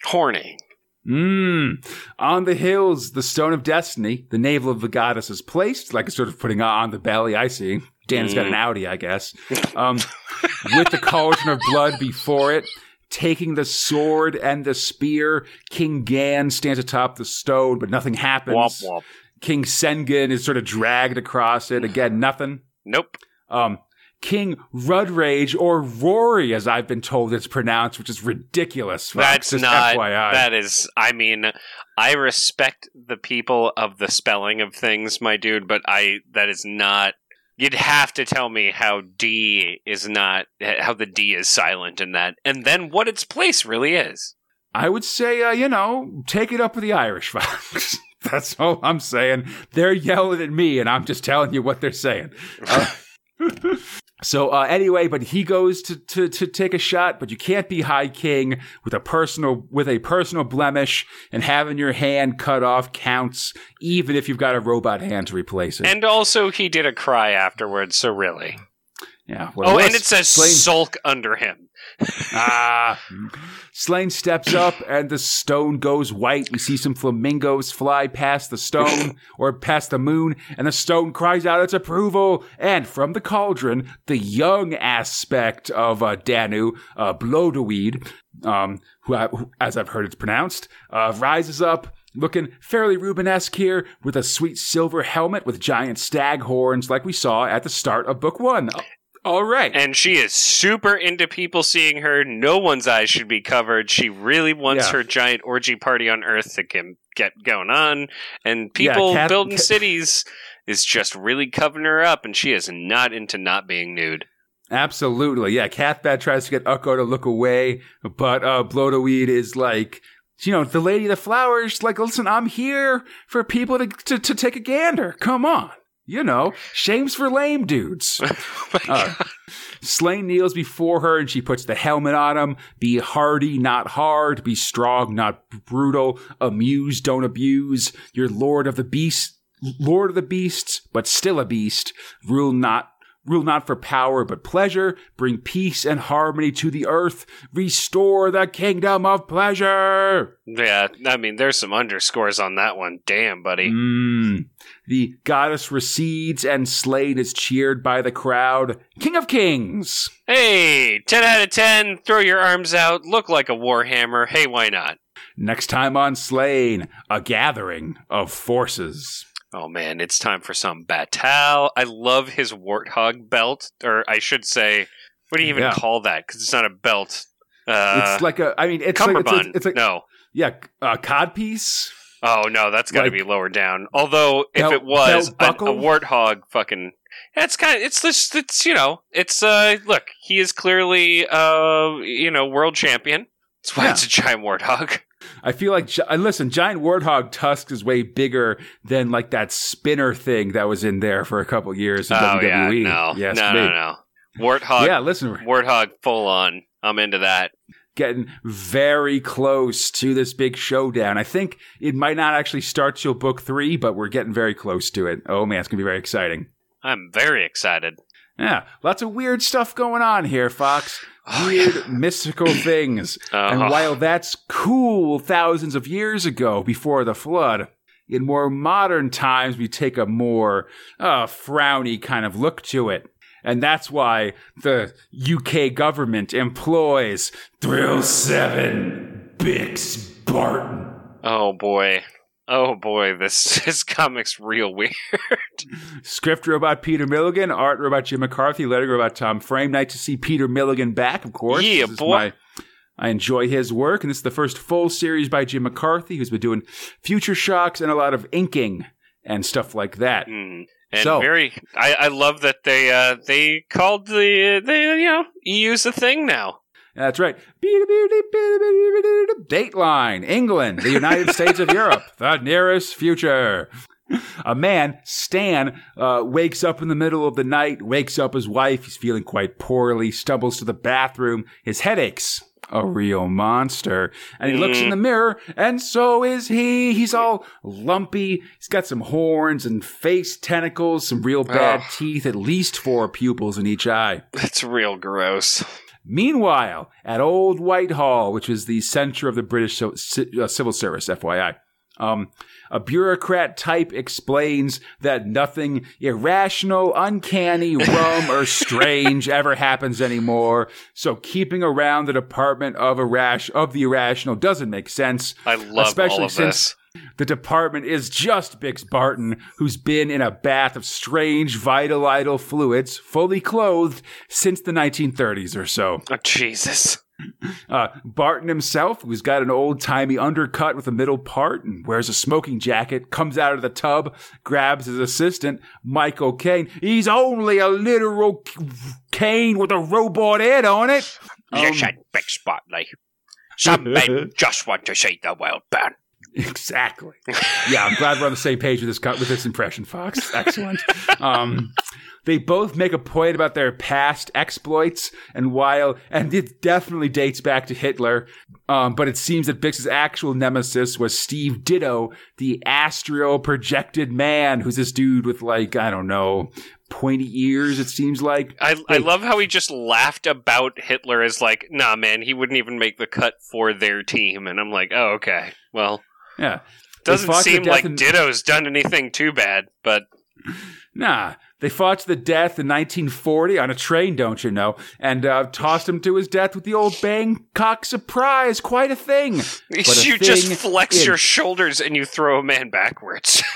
horny. Mm, on the hills, the Stone of Destiny, the navel of the goddess is placed, like it's sort of putting on the belly. I see. Dan's got an Audi, I guess. Um, with the cauldron of blood before it, taking the sword and the spear, King Gan stands atop the stone, but nothing happens. Womp womp. King Sengen is sort of dragged across it. Again, nothing. Nope. Um, King Rudraige or Rory, as I've been told it's pronounced, which is ridiculous. folks. That's Just not. FYI. That is. I mean, I respect the people of the spelling of things, my dude, but I. That is not. You'd have to tell me how D is not. How the D is silent in that, and then what its place really is. I would say, uh, you know, take it up with the Irish folks. That's all I'm saying. They're yelling at me, and I'm just telling you what they're saying. Uh, so uh, anyway, but he goes to, to to take a shot, but you can't be High King with a personal with a personal blemish, and having your hand cut off counts, even if you've got a robot hand to replace it. And also, he did a cry afterwards. So really. yeah. Well, Oh, and it says sulk under him. Ah. Sláine steps up and the stone goes white. We see some flamingos fly past the stone or past the moon, and the stone cries out its approval. And from the cauldron, the young aspect of uh, Danu, uh, Blodeuwedd, um, who, I, who, as I've heard it's pronounced, uh, rises up looking fairly Rubenesque here with a sweet silver helmet with giant stag horns like we saw at the start of book one. All right. And she is super into people seeing her. No one's eyes should be covered. She really wants Yeah. her giant orgy party on Earth to get, get going on. And people Cat- building Cat- cities is just really covering her up, and she is not into not being nude. Absolutely. Yeah, Cathbad tries to get Ukko to look away, but uh Blodeuwedd is like you know, the lady of the flowers, like, listen, I'm here for people to, to, to take a gander. Come on. You know, shames for lame dudes. Uh, Sláine kneels before her and she puts the helmet on him. Be hardy, not hard. Be strong, not brutal. Amuse, don't abuse. You're lord of the beast, lord of the beasts, but still a beast. Rule not, rule not for power, but pleasure. Bring peace and harmony to the earth. Restore the kingdom of pleasure. Yeah, I mean, there's some underscores on that one. Damn, buddy. Mm. The goddess recedes and Sláine is cheered by the crowd. King of kings. Hey, 10 out of 10, throw your arms out, look like a warhammer. Hey, why not? Next time on Sláine, a gathering of forces. Oh man, it's time for some batal. I love his warthog belt, or I should say, what do you even Yeah. call that? Because it's not a belt. Uh, it's like a, I mean, it's like, cummerbund. it's, it's like, no. yeah, a codpiece. Oh no, that's got to Like- be lower down. Although if Belt- it was a, a warthog, fucking, it's kind of it's this it's you know it's uh look he is clearly uh you know world champion. That's why Yeah. it's a giant warthog. I feel like, listen, giant warthog tusk is way bigger than like that spinner thing that was in there for a couple years in oh yeah, no, Yes, no, no, no. Warthog, Yeah, listen, warthog, full on. I'm into that. Getting very close to this big showdown. I think it might not actually start till book three, but we're getting very close to it. Oh man, it's gonna be very exciting. I'm very excited. Yeah, lots of weird stuff going on here, Fox. Oh, Weird mystical things. And Oh. while that's cool thousands of years ago before the flood, in more modern times we take a more uh, frowny kind of look to it. And that's why the UK government employs Thrill 7 Bix Barton. Oh boy. Oh boy, this this comic's real weird. Script robot Peter Milligan, art robot Jim McCarthy, lettering robot Tom Frame. Nice to see Peter Milligan back, of course. Yeah, This boy. I enjoy his work, and this is the first full series by Jim McCarthy, who's been doing Future Shocks and a lot of inking and stuff like that. Mm. And So- very, I, I love that they uh they called the they you know EU's a thing now. That's right. Dateline, England, the United States of Europe, the nearest future. A man, Stan, uh, wakes up in the middle of the night, wakes up his wife. He's feeling quite poorly, stumbles to the bathroom. His head aches. A real monster. And he looks in the mirror, and so is he. He's all lumpy. He's got some horns and face tentacles, some real bad teeth, at least four pupils in each eye. That's real gross. Meanwhile, at Old Whitehall, which is the center of the British ci- ci- uh, civil service, FYI, um, a bureaucrat type explains that nothing irrational, uncanny, rum, or strange ever happens anymore. So keeping around the Department of of the Irrational doesn't make sense. I love Especially all of since this. the department is just Bix Barton, who's been in a bath of strange vital idol fluids, fully clothed, since the 1930s or so. Oh Jesus. Uh, Barton himself, who's got an old timey undercut with a middle part and wears a smoking jacket, comes out of the tub, grabs his assistant, Michael Caine. He's only a literal cane with a robot head on it. Um, big spotlight. Some men just want to see the world burn. Exactly. Yeah, I'm glad we're on the same page with this with this impression, Fox. Excellent. Um, they both make a point about their past exploits, and while and it definitely dates back to Hitler, um, but it seems that Bix's actual nemesis was Steve Ditto, the astral projected man, who's this dude with like I don't know pointy ears. It seems like I, I love how he just laughed about Hitler as like, nah, man, he wouldn't even make the cut for their team. And I'm like, oh, okay. Well, yeah. doesn't fought to the seem like in- Ditto's done anything too bad, but Nah, they fought to the death in 1940 on a train, don't you know? And uh, tossed him to his death with the old Bangkok surprise. Quite a thing. But a you just thing flex in- your shoulders and you throw a man backwards.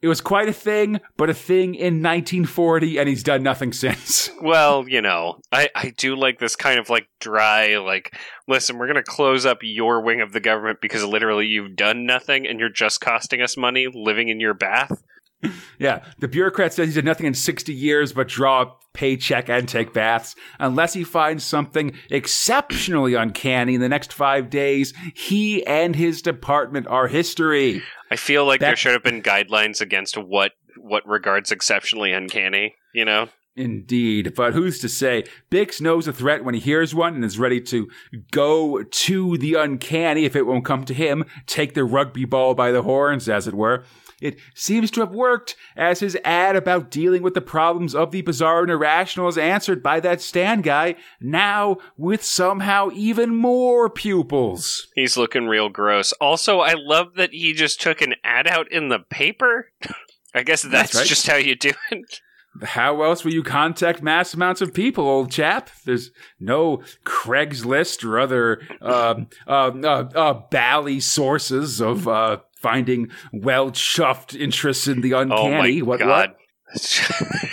It was quite a thing, but a thing in 1940, and he's done nothing since. well, you know, I, I do like this kind of like dry, like, listen, we're going to close up your wing of the government because literally you've done nothing and you're just costing us money living in your bath. Yeah, the bureaucrat says he's done nothing in 60 years but draw a paycheck and take baths. Unless he finds something exceptionally uncanny in the next five days, he and his department are history. I feel like there should have been guidelines against what what regards exceptionally uncanny, you know? Indeed, but who's to say? Bix knows a threat when he hears one and is ready to go to the uncanny if it won't come to him, take the rugby ball by the horns, as it were. It seems to have worked, as his ad about dealing with the problems of the bizarre and irrational is answered by that stand guy, now with somehow even more pupils. He's looking real gross. Also, I love that he just took an ad out in the paper. I guess that's, That's right. just how you do it. How else will you contact mass amounts of people, old chap? There's no Craigslist or other um uh, uh, uh, bally sources of uh, finding well chuffed interests in the Oh uncanny. my what, god. what?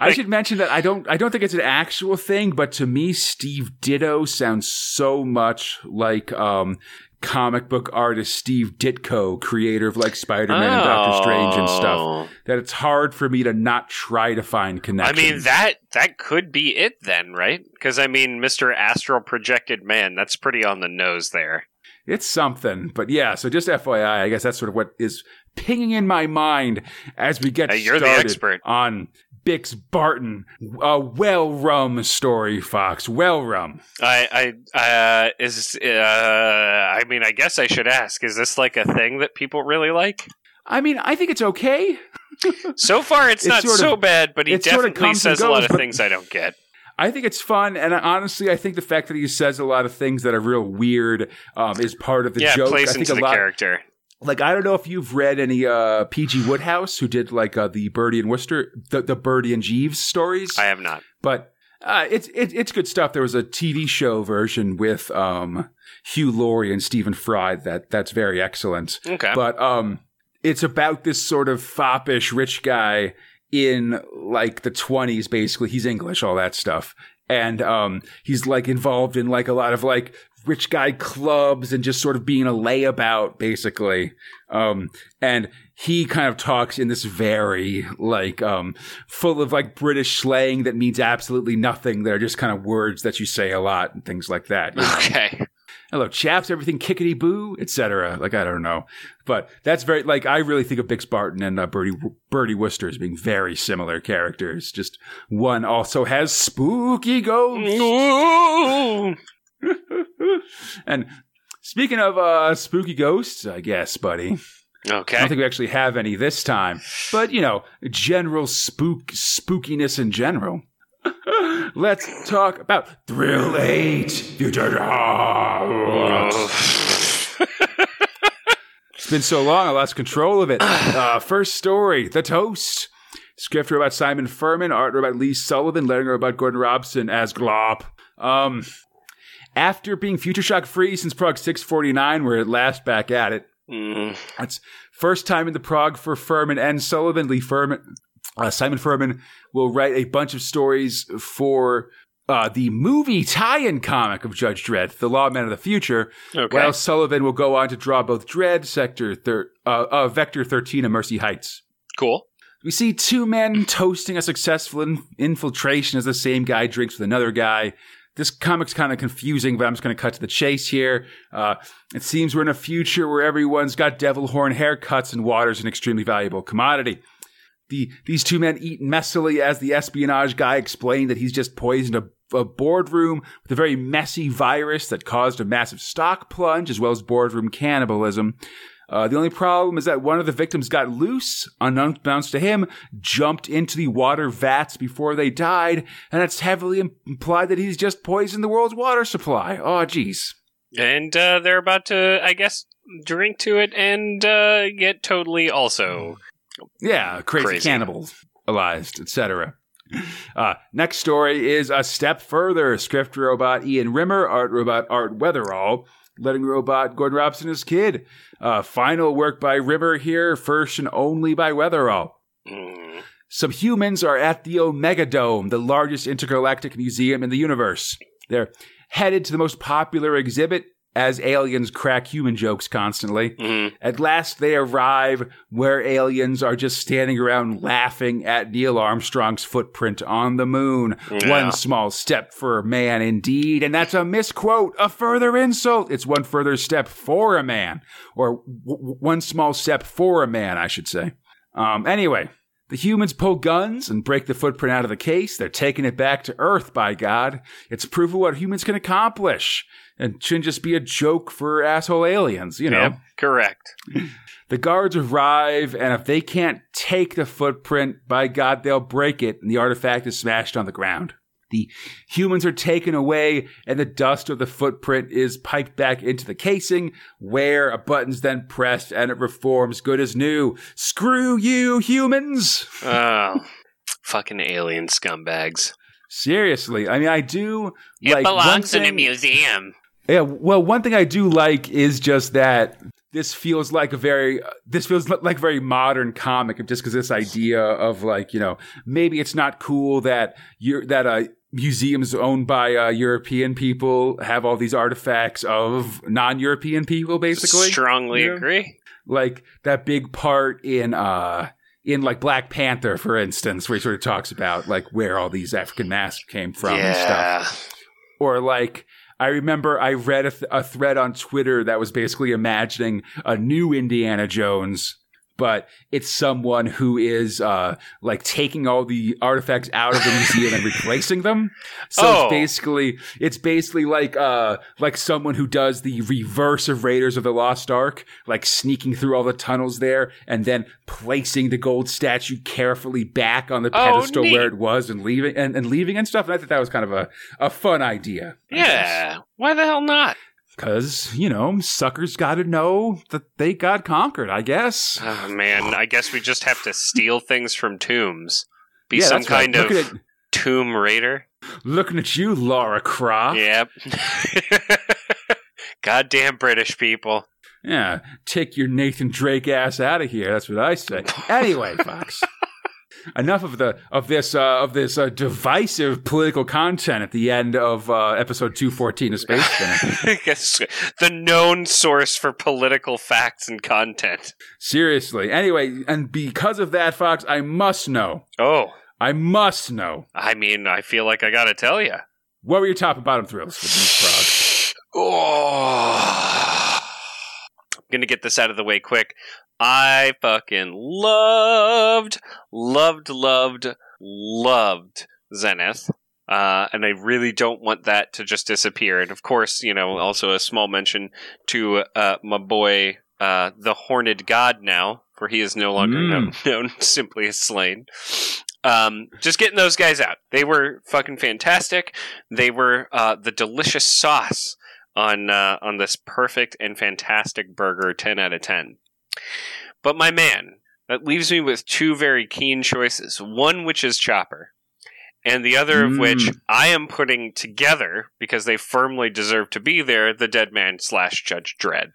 I should mention that I don't I don't think it's an actual thing, but to me, Steve Ditto sounds so much like um, comic book artist Steve Ditko, creator of like Spider Man and Doctor Strange and stuff Oh. that it's hard for me to not try to find connections. I mean that that could be it then, right? Because I mean, Mr. Astral Projected Man, that's pretty on the nose there. It's something. But yeah, so just FYI, I guess that's sort of what is pinging in my mind as we get Hey, started on Bix Barton, a well rum story, Fox. Well rum. I I uh is uh I mean, I guess I should ask, is this like a thing that people really like? I mean, I think it's okay. So far it's, It not so of- bad, but he it sort of definitely says a lot of things I don't get. I think it's fun, and honestly, I think the fact that he says a lot of things that are real weird um, is part of the yeah, joke. plays I think into a the lot, character. like I don't know if you've read any uh, PG Wodehouse who did like uh, the Bertie and Wooster, the, the Bertie and Jeeves stories, I have not. but uh, it's it, it's good stuff. There was a TV show version with um, Hugh Laurie and Stephen Fry that that's very excellent. Okay. But um, it's about this sort of foppish rich guy in like the 20s, basically. He's English, all that stuff. And um, he's like involved in like a lot of like rich guy clubs and just sort of being a layabout, basically. Um, and he kind of talks in this very like um, full of like British slang that means absolutely nothing. They're just kind of words that you say a lot and things like that. okay. Hello chaps everything kickety boo etc like i don't know. But that's very like i really think of bix barton and uh, bertie bertie wooster as being very similar characters. Just one also has spooky ghosts. And speaking of uh spooky ghosts i guess buddy. Okay. i don't think we actually have any this time. But you know general spook spookiness in general let's talk about thrill 8 future Dogs. It's been so long, I lost control of it. Uh, first story The Toast. Script about Simon Furman, art about Lee Sullivan, lettering wrote about Gordon Robson as Glop. Um, after being Future Shock free since Prog 649, we're at last back at it. Mm. That's first time in the Prog for Furman and Sullivan. Lee Furman, uh, Simon Furman will write a bunch of stories for uh, the movie tie-in comic of Judge Dredd, The Lawman of the Future. Okay. While Sullivan will go on to draw both Dredd, Sector, thir- uh, uh, Vector 13, and Mercy Heights. cool. We see two men toasting a successful in- infiltration as the same guy drinks with another guy. This comic's kind of confusing, but I'm just going to cut to the chase here. Uh, it seems we're in a future where everyone's got devil horn haircuts and water's an extremely valuable commodity. The, these two men eat messily as the espionage guy explained that he's just poisoned a, a boardroom with a very messy virus that caused a massive stock plunge as well as boardroom cannibalism. Uh, the only problem is that one of the victims got loose, unbeknownst to him, jumped into the water vats before they died, and it's heavily implied that he's just poisoned the world's water supply. Oh, jeez. And uh, they're about to, I guess, drink to it and uh, get totally also. Yeah, crazy, Crazy. cannibalized, etc. Uh, next story is a step further. Script robot Ian Rimmer, art robot Art Wetherell, letting robot Gordon Robson his kid. Uh, final work by Rimmer here, first and only by Wetherell. Mm. Some humans are at the Omega Dome, the largest intergalactic museum in the universe. They're headed to the most popular exhibit as aliens crack human jokes constantly. Mhm. At last, they arrive where aliens are just standing around laughing at Neil Armstrong's footprint on the moon. Yeah. One small step for man, indeed. And that's a misquote, a further insult. It's one further step for a man, or w- one small step for a man, I should say. Um, anyway, the humans pull guns and break the footprint out of the case. They're taking it back to Earth, by God. It's proof of what humans can accomplish. And shouldn't just be a joke for asshole aliens, you know? Yep, correct. The guards arrive, and if they can't take the footprint, by God, they'll break it, and the artifact is smashed on the ground. The humans are taken away, and the dust of the footprint is piped back into the casing, where a button's then pressed, and it reforms good as new. Screw you, humans! Oh, fucking alien scumbags. Seriously, I mean, I do. It like, belongs in a museum. Yeah, well, one thing I do like is just that this feels like a very this feels like very modern comic, just because this idea of like you know maybe it's not cool that you're that uh, museums owned by uh, European people have all these artifacts of non-European people, basically. Strongly Yeah. agree. Like that big part in uh in like Black Panther, for instance, where he sort of talks about like where all these African masks came from and stuff yeah. or like I remember I read a, th- a thread on Twitter that was basically imagining a new Indiana Jones, but it's someone who is uh, like taking all the artifacts out of the museum and replacing them. So Oh. it's basically it's basically like uh, like someone who does the reverse of Raiders of the Lost Ark, like sneaking through all the tunnels there and then placing the gold statue carefully back on the Oh, pedestal neat. where it was and leaving and, and leaving and stuff. And I thought that was kind of a, a fun idea. Yeah. Why the hell not? Because, you know, suckers got to know that they got conquered, I guess. Oh man, I guess we just have to steal things from tombs. Be Yeah, some that's right. kind of at, tomb raider. looking at you, Lara Croft. Yep. Goddamn British people. Yeah, take your Nathan Drake ass out of here. That's what I say. Anyway, Fox. Enough of the of this uh, of this uh, divisive political content at the end of uh, episode two fourteen of Space guess the known source for political facts and content. Seriously. Anyway, and because of that, Fox, I must know. Oh, I must know. I mean, I feel like I gotta tell you. What were your top and bottom thrills for these progs? Oh. I'm gonna get this out of the way quick. I fucking loved, loved, loved, loved Zenith. Uh, and I really don't want that to just disappear. And of course, you know, also a small mention to uh, my boy, uh, the Horned God now, for he is no longer Mm. known, known simply as Sláine. Um, just getting those guys out. They were fucking fantastic. They were uh, the delicious sauce on uh, on this perfect and fantastic burger. Ten out of ten. But my man, that leaves me with two very keen choices. One which is Chopper, and the other of Mm. which I am putting together because they firmly deserve to be there. The Dead Man slash Judge Dredd.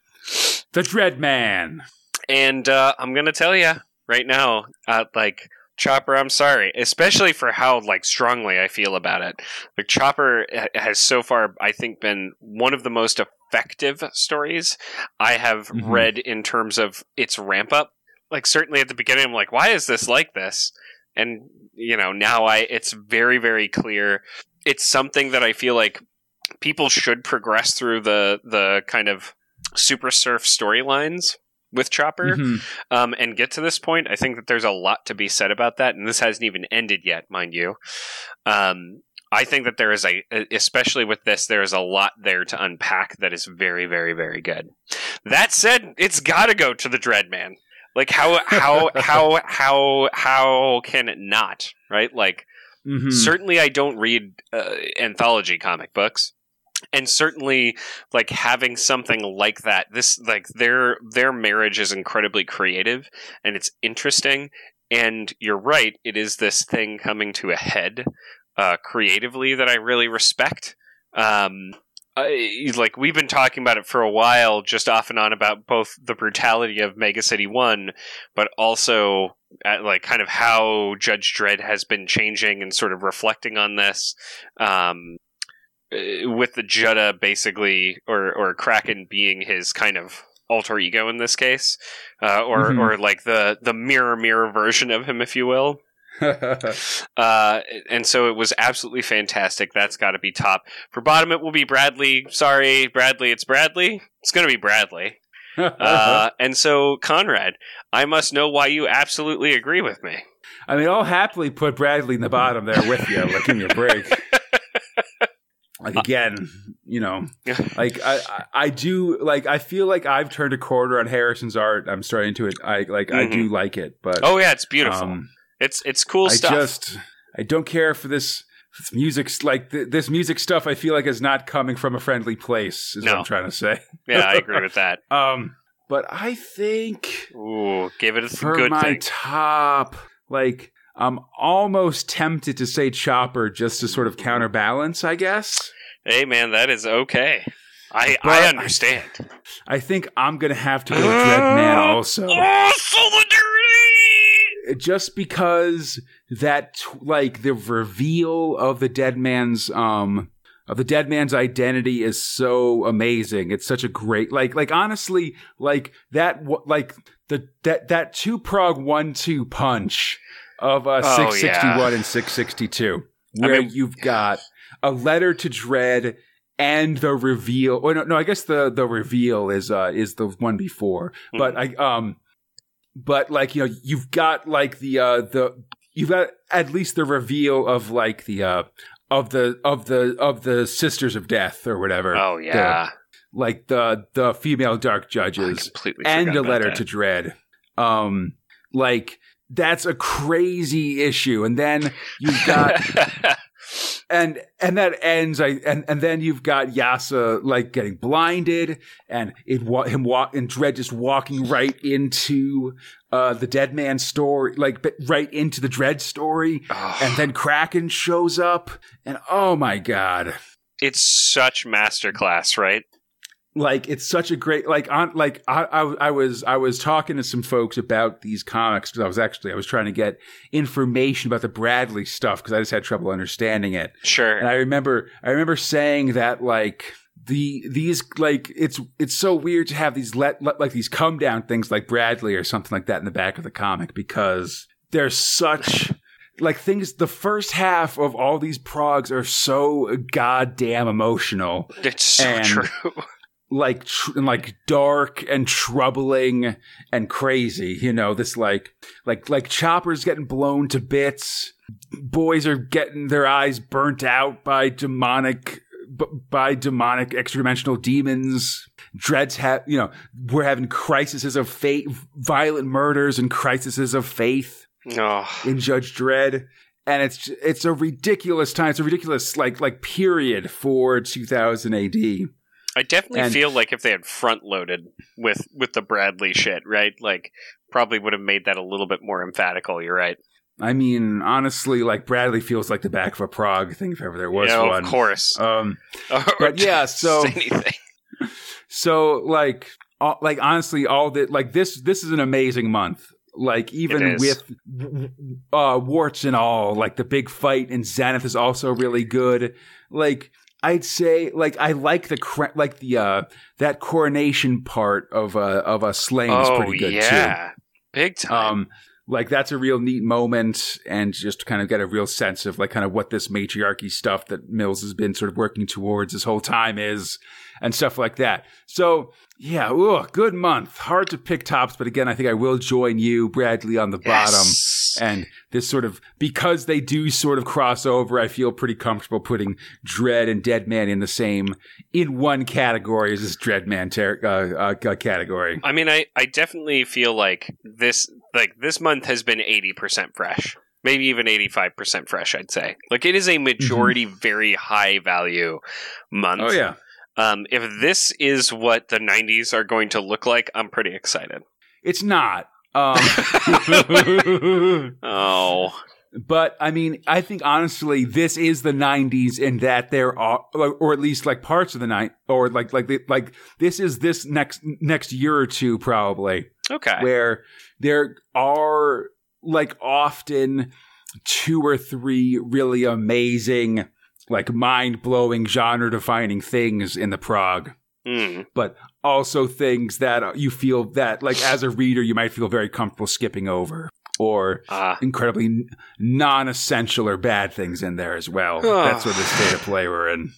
The Dread Man. And uh, I'm gonna tell you right now, uh, like Chopper, I'm sorry, especially for how like strongly I feel about it. Like Chopper has so far, I think, been one of the most effective stories I have Mhm. read in terms of its ramp up. Like certainly at the beginning, I'm like, why is this like this? And you know, now I it's very very clear. It's something that I feel like people should progress through the the kind of super surf storylines with Chopper Mhm. um, and get to this point. I think that there's a lot to be said about that, and this hasn't even ended yet, mind you. Um, I think that there is a, especially with this, there is a lot there to unpack that is very, very, very good. That said, it's got to go to the Dreadman. Like how how how how how can it not? Right? Like Mhm. certainly I don't read uh, anthology comic books. And certainly, like having something like that, this like their their marriage is incredibly creative and it's interesting. And you're right, it is this thing coming to a head uh, creatively that I really respect. Um, I, like we've been talking about it for a while, just off and on about both the brutality of Mega City One, but also at, like kind of how Judge Dredd has been changing and sort of reflecting on this. Um, with the Jutta basically, or or Kraken being his kind of alter ego in this case, uh, or Mhm. or like the the mirror mirror version of him, if you will. Uh, and so it was absolutely fantastic. That's got to be top. For bottom, it will be Bradley. Sorry, Bradley. It's Bradley. It's going to be Bradley. Uh, and so, Conrad, I must know why you absolutely agree with me. I mean, I'll happily put Bradley in the bottom there with you. Like, me a break. Like again, you know, like I, I, do like. I feel like I've turned a corner on Harrison's art. I'm starting to it. I like. I do like it, but Oh yeah, it's beautiful. um, it's it's cool I stuff. just I don't care for this. this Music like th- this music stuff, I feel like is not coming from a friendly place. Is what I'm trying to say. yeah, I agree with that. Um, but I think Ooh, give it a for good my thing. top, like I'm almost tempted to say Chopper just to sort of counterbalance. I guess. hey man, that is okay. I But I I- understand. I think I'm gonna have to go Dreadman also, Oh, solidarity! just because that like the reveal of the dead man's um of the dead man's identity is so amazing. It's such a great like like honestly like that like the that that two prog one two punch of uh Oh, 661 yeah. and 662 I where mean- you've got a letter to Dredd and the reveal or no, no I guess the the reveal is uh is the one before but I um but like you know you've got like the uh the you've got at least the reveal of like the uh of the of the of the sisters of death or whatever Oh yeah, like the the female dark judges and a letter that. to Dredd um like that's a crazy issue. And then you've got and and that ends I and and then you've got Yassa like getting blinded and it him walk and Dredd just walking right into uh the dead man story like but right into the Dredd story. Oh, and then Kraken shows up and oh my god. It's such masterclass, right? Like it's such a great like on like I, I I was I was talking to some folks about these comics because I was actually I was trying to get information about the Bradley stuff because I just had trouble understanding it Sure. and I remember I remember saying that like the these like it's it's so weird to have these let, let like these come down things like Bradley or something like that in the back of the comic because there's such like things the first half of all these progs are so goddamn emotional it's so and- true. like tr- and like dark and troubling and crazy you know this like like like choppers getting blown to bits boys are getting their eyes burnt out by demonic b- by demonic extra-dimensional demons Dredd's have you know we're having crises of faith violent murders and crises of faith Oh, in Judge Dredd. And it's it's a ridiculous time. It's a ridiculous like like period for 2000 AD. I definitely And- feel like if they had front loaded with with the Bradley shit, right? Like probably would have made that a little bit more emphatical. You're right. I mean, honestly, like Bradley feels like the back of a prog thing if ever there was You know, one. of course. Um, but yeah, so- anything. so like, all, like honestly, all that like this this is an amazing month. Like even with uh, warts and all, like the big fight in Zenith is also really good. Like I'd say, like I like the cra- like the uh that coronation part of uh of a Sláine is Oh pretty good too. yeah, big time. Um, like that's a real neat moment and just kind of get a real sense of like kind of what this matriarchy stuff that Mills has been sort of working towards this whole time is and stuff like that. So yeah, ugh, good month. Hard to pick tops, but again, I think I will join you, Bradley, on the Yes. bottom. And this sort of because they do sort of cross over, I feel pretty comfortable putting Dredd and Dead Man in the same in one category as this Dread Man ter- uh, uh, category. I mean, I, I definitely feel like this like this month has been eighty percent fresh, maybe even eighty five percent fresh. I'd say like it is a majority very high value month. Oh yeah. Um, if this is what the '90s are going to look like, I'm pretty excited. It's not. Um, Oh, but I mean, I think honestly, this is the '90s in that there are, or at least like parts of the night, or like like the, like this is this next next year or two probably okay. where there are like often two or three really amazing, like mind blowing, genre defining things in the prog Hmm. but also things that uh, you feel that like as a reader you might feel very comfortable skipping over or Ah. incredibly non-essential or bad things in there as well that's sort of the state of play we're in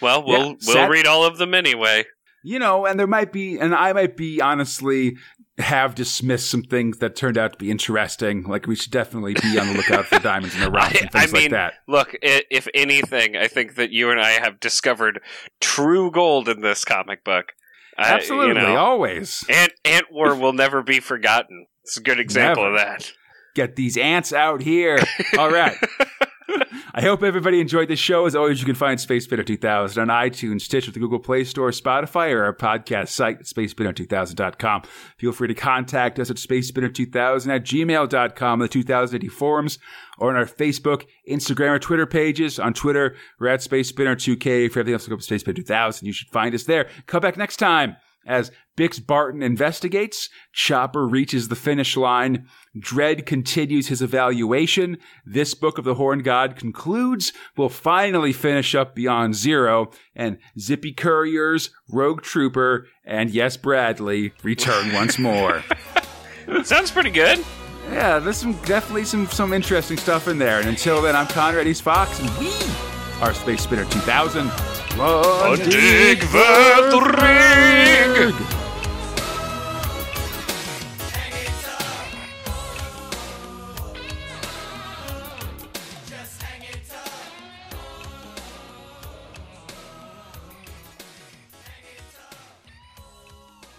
Well, we'll Yeah, we'll sad- read all of them anyway. you know and there might be and i might be honestly have dismissed some things that turned out to be interesting like we should definitely be on the lookout for diamonds in the rough and things I mean, like that Look, if anything, I think that you and I have discovered true gold in this comic book. Absolutely you know, always Ant Ant War will never be forgotten. It's a good example Never. of that. get these ants out here all right I hope everybody enjoyed this show. As always, you can find Space Spinner 2000 on iTunes, Stitcher, the Google Play Store, Spotify, or our podcast site at spacespinner2000.com. Feel free to contact us at spacespinner2000 at gmail.com, the 2000 AD forums, or on our Facebook, Instagram, or Twitter pages. On Twitter, we're at SpaceSpinner2K. For everything else, look up Space Spinner 2000. You should find us there. Come back next time as Bix Barton investigates, Chopper reaches the finish line, Dredd continues his evaluation, this book of the Horn God concludes, we'll finally finish up Beyond Zero, and Zippy Couriers, Rogue Trooper, and yes, Bradley return once more. Sounds pretty good. yeah, there's some definitely some some interesting stuff in there. And until then, I'm Conrad East Fox, and we are Space Spinner 2000. One dig the rig.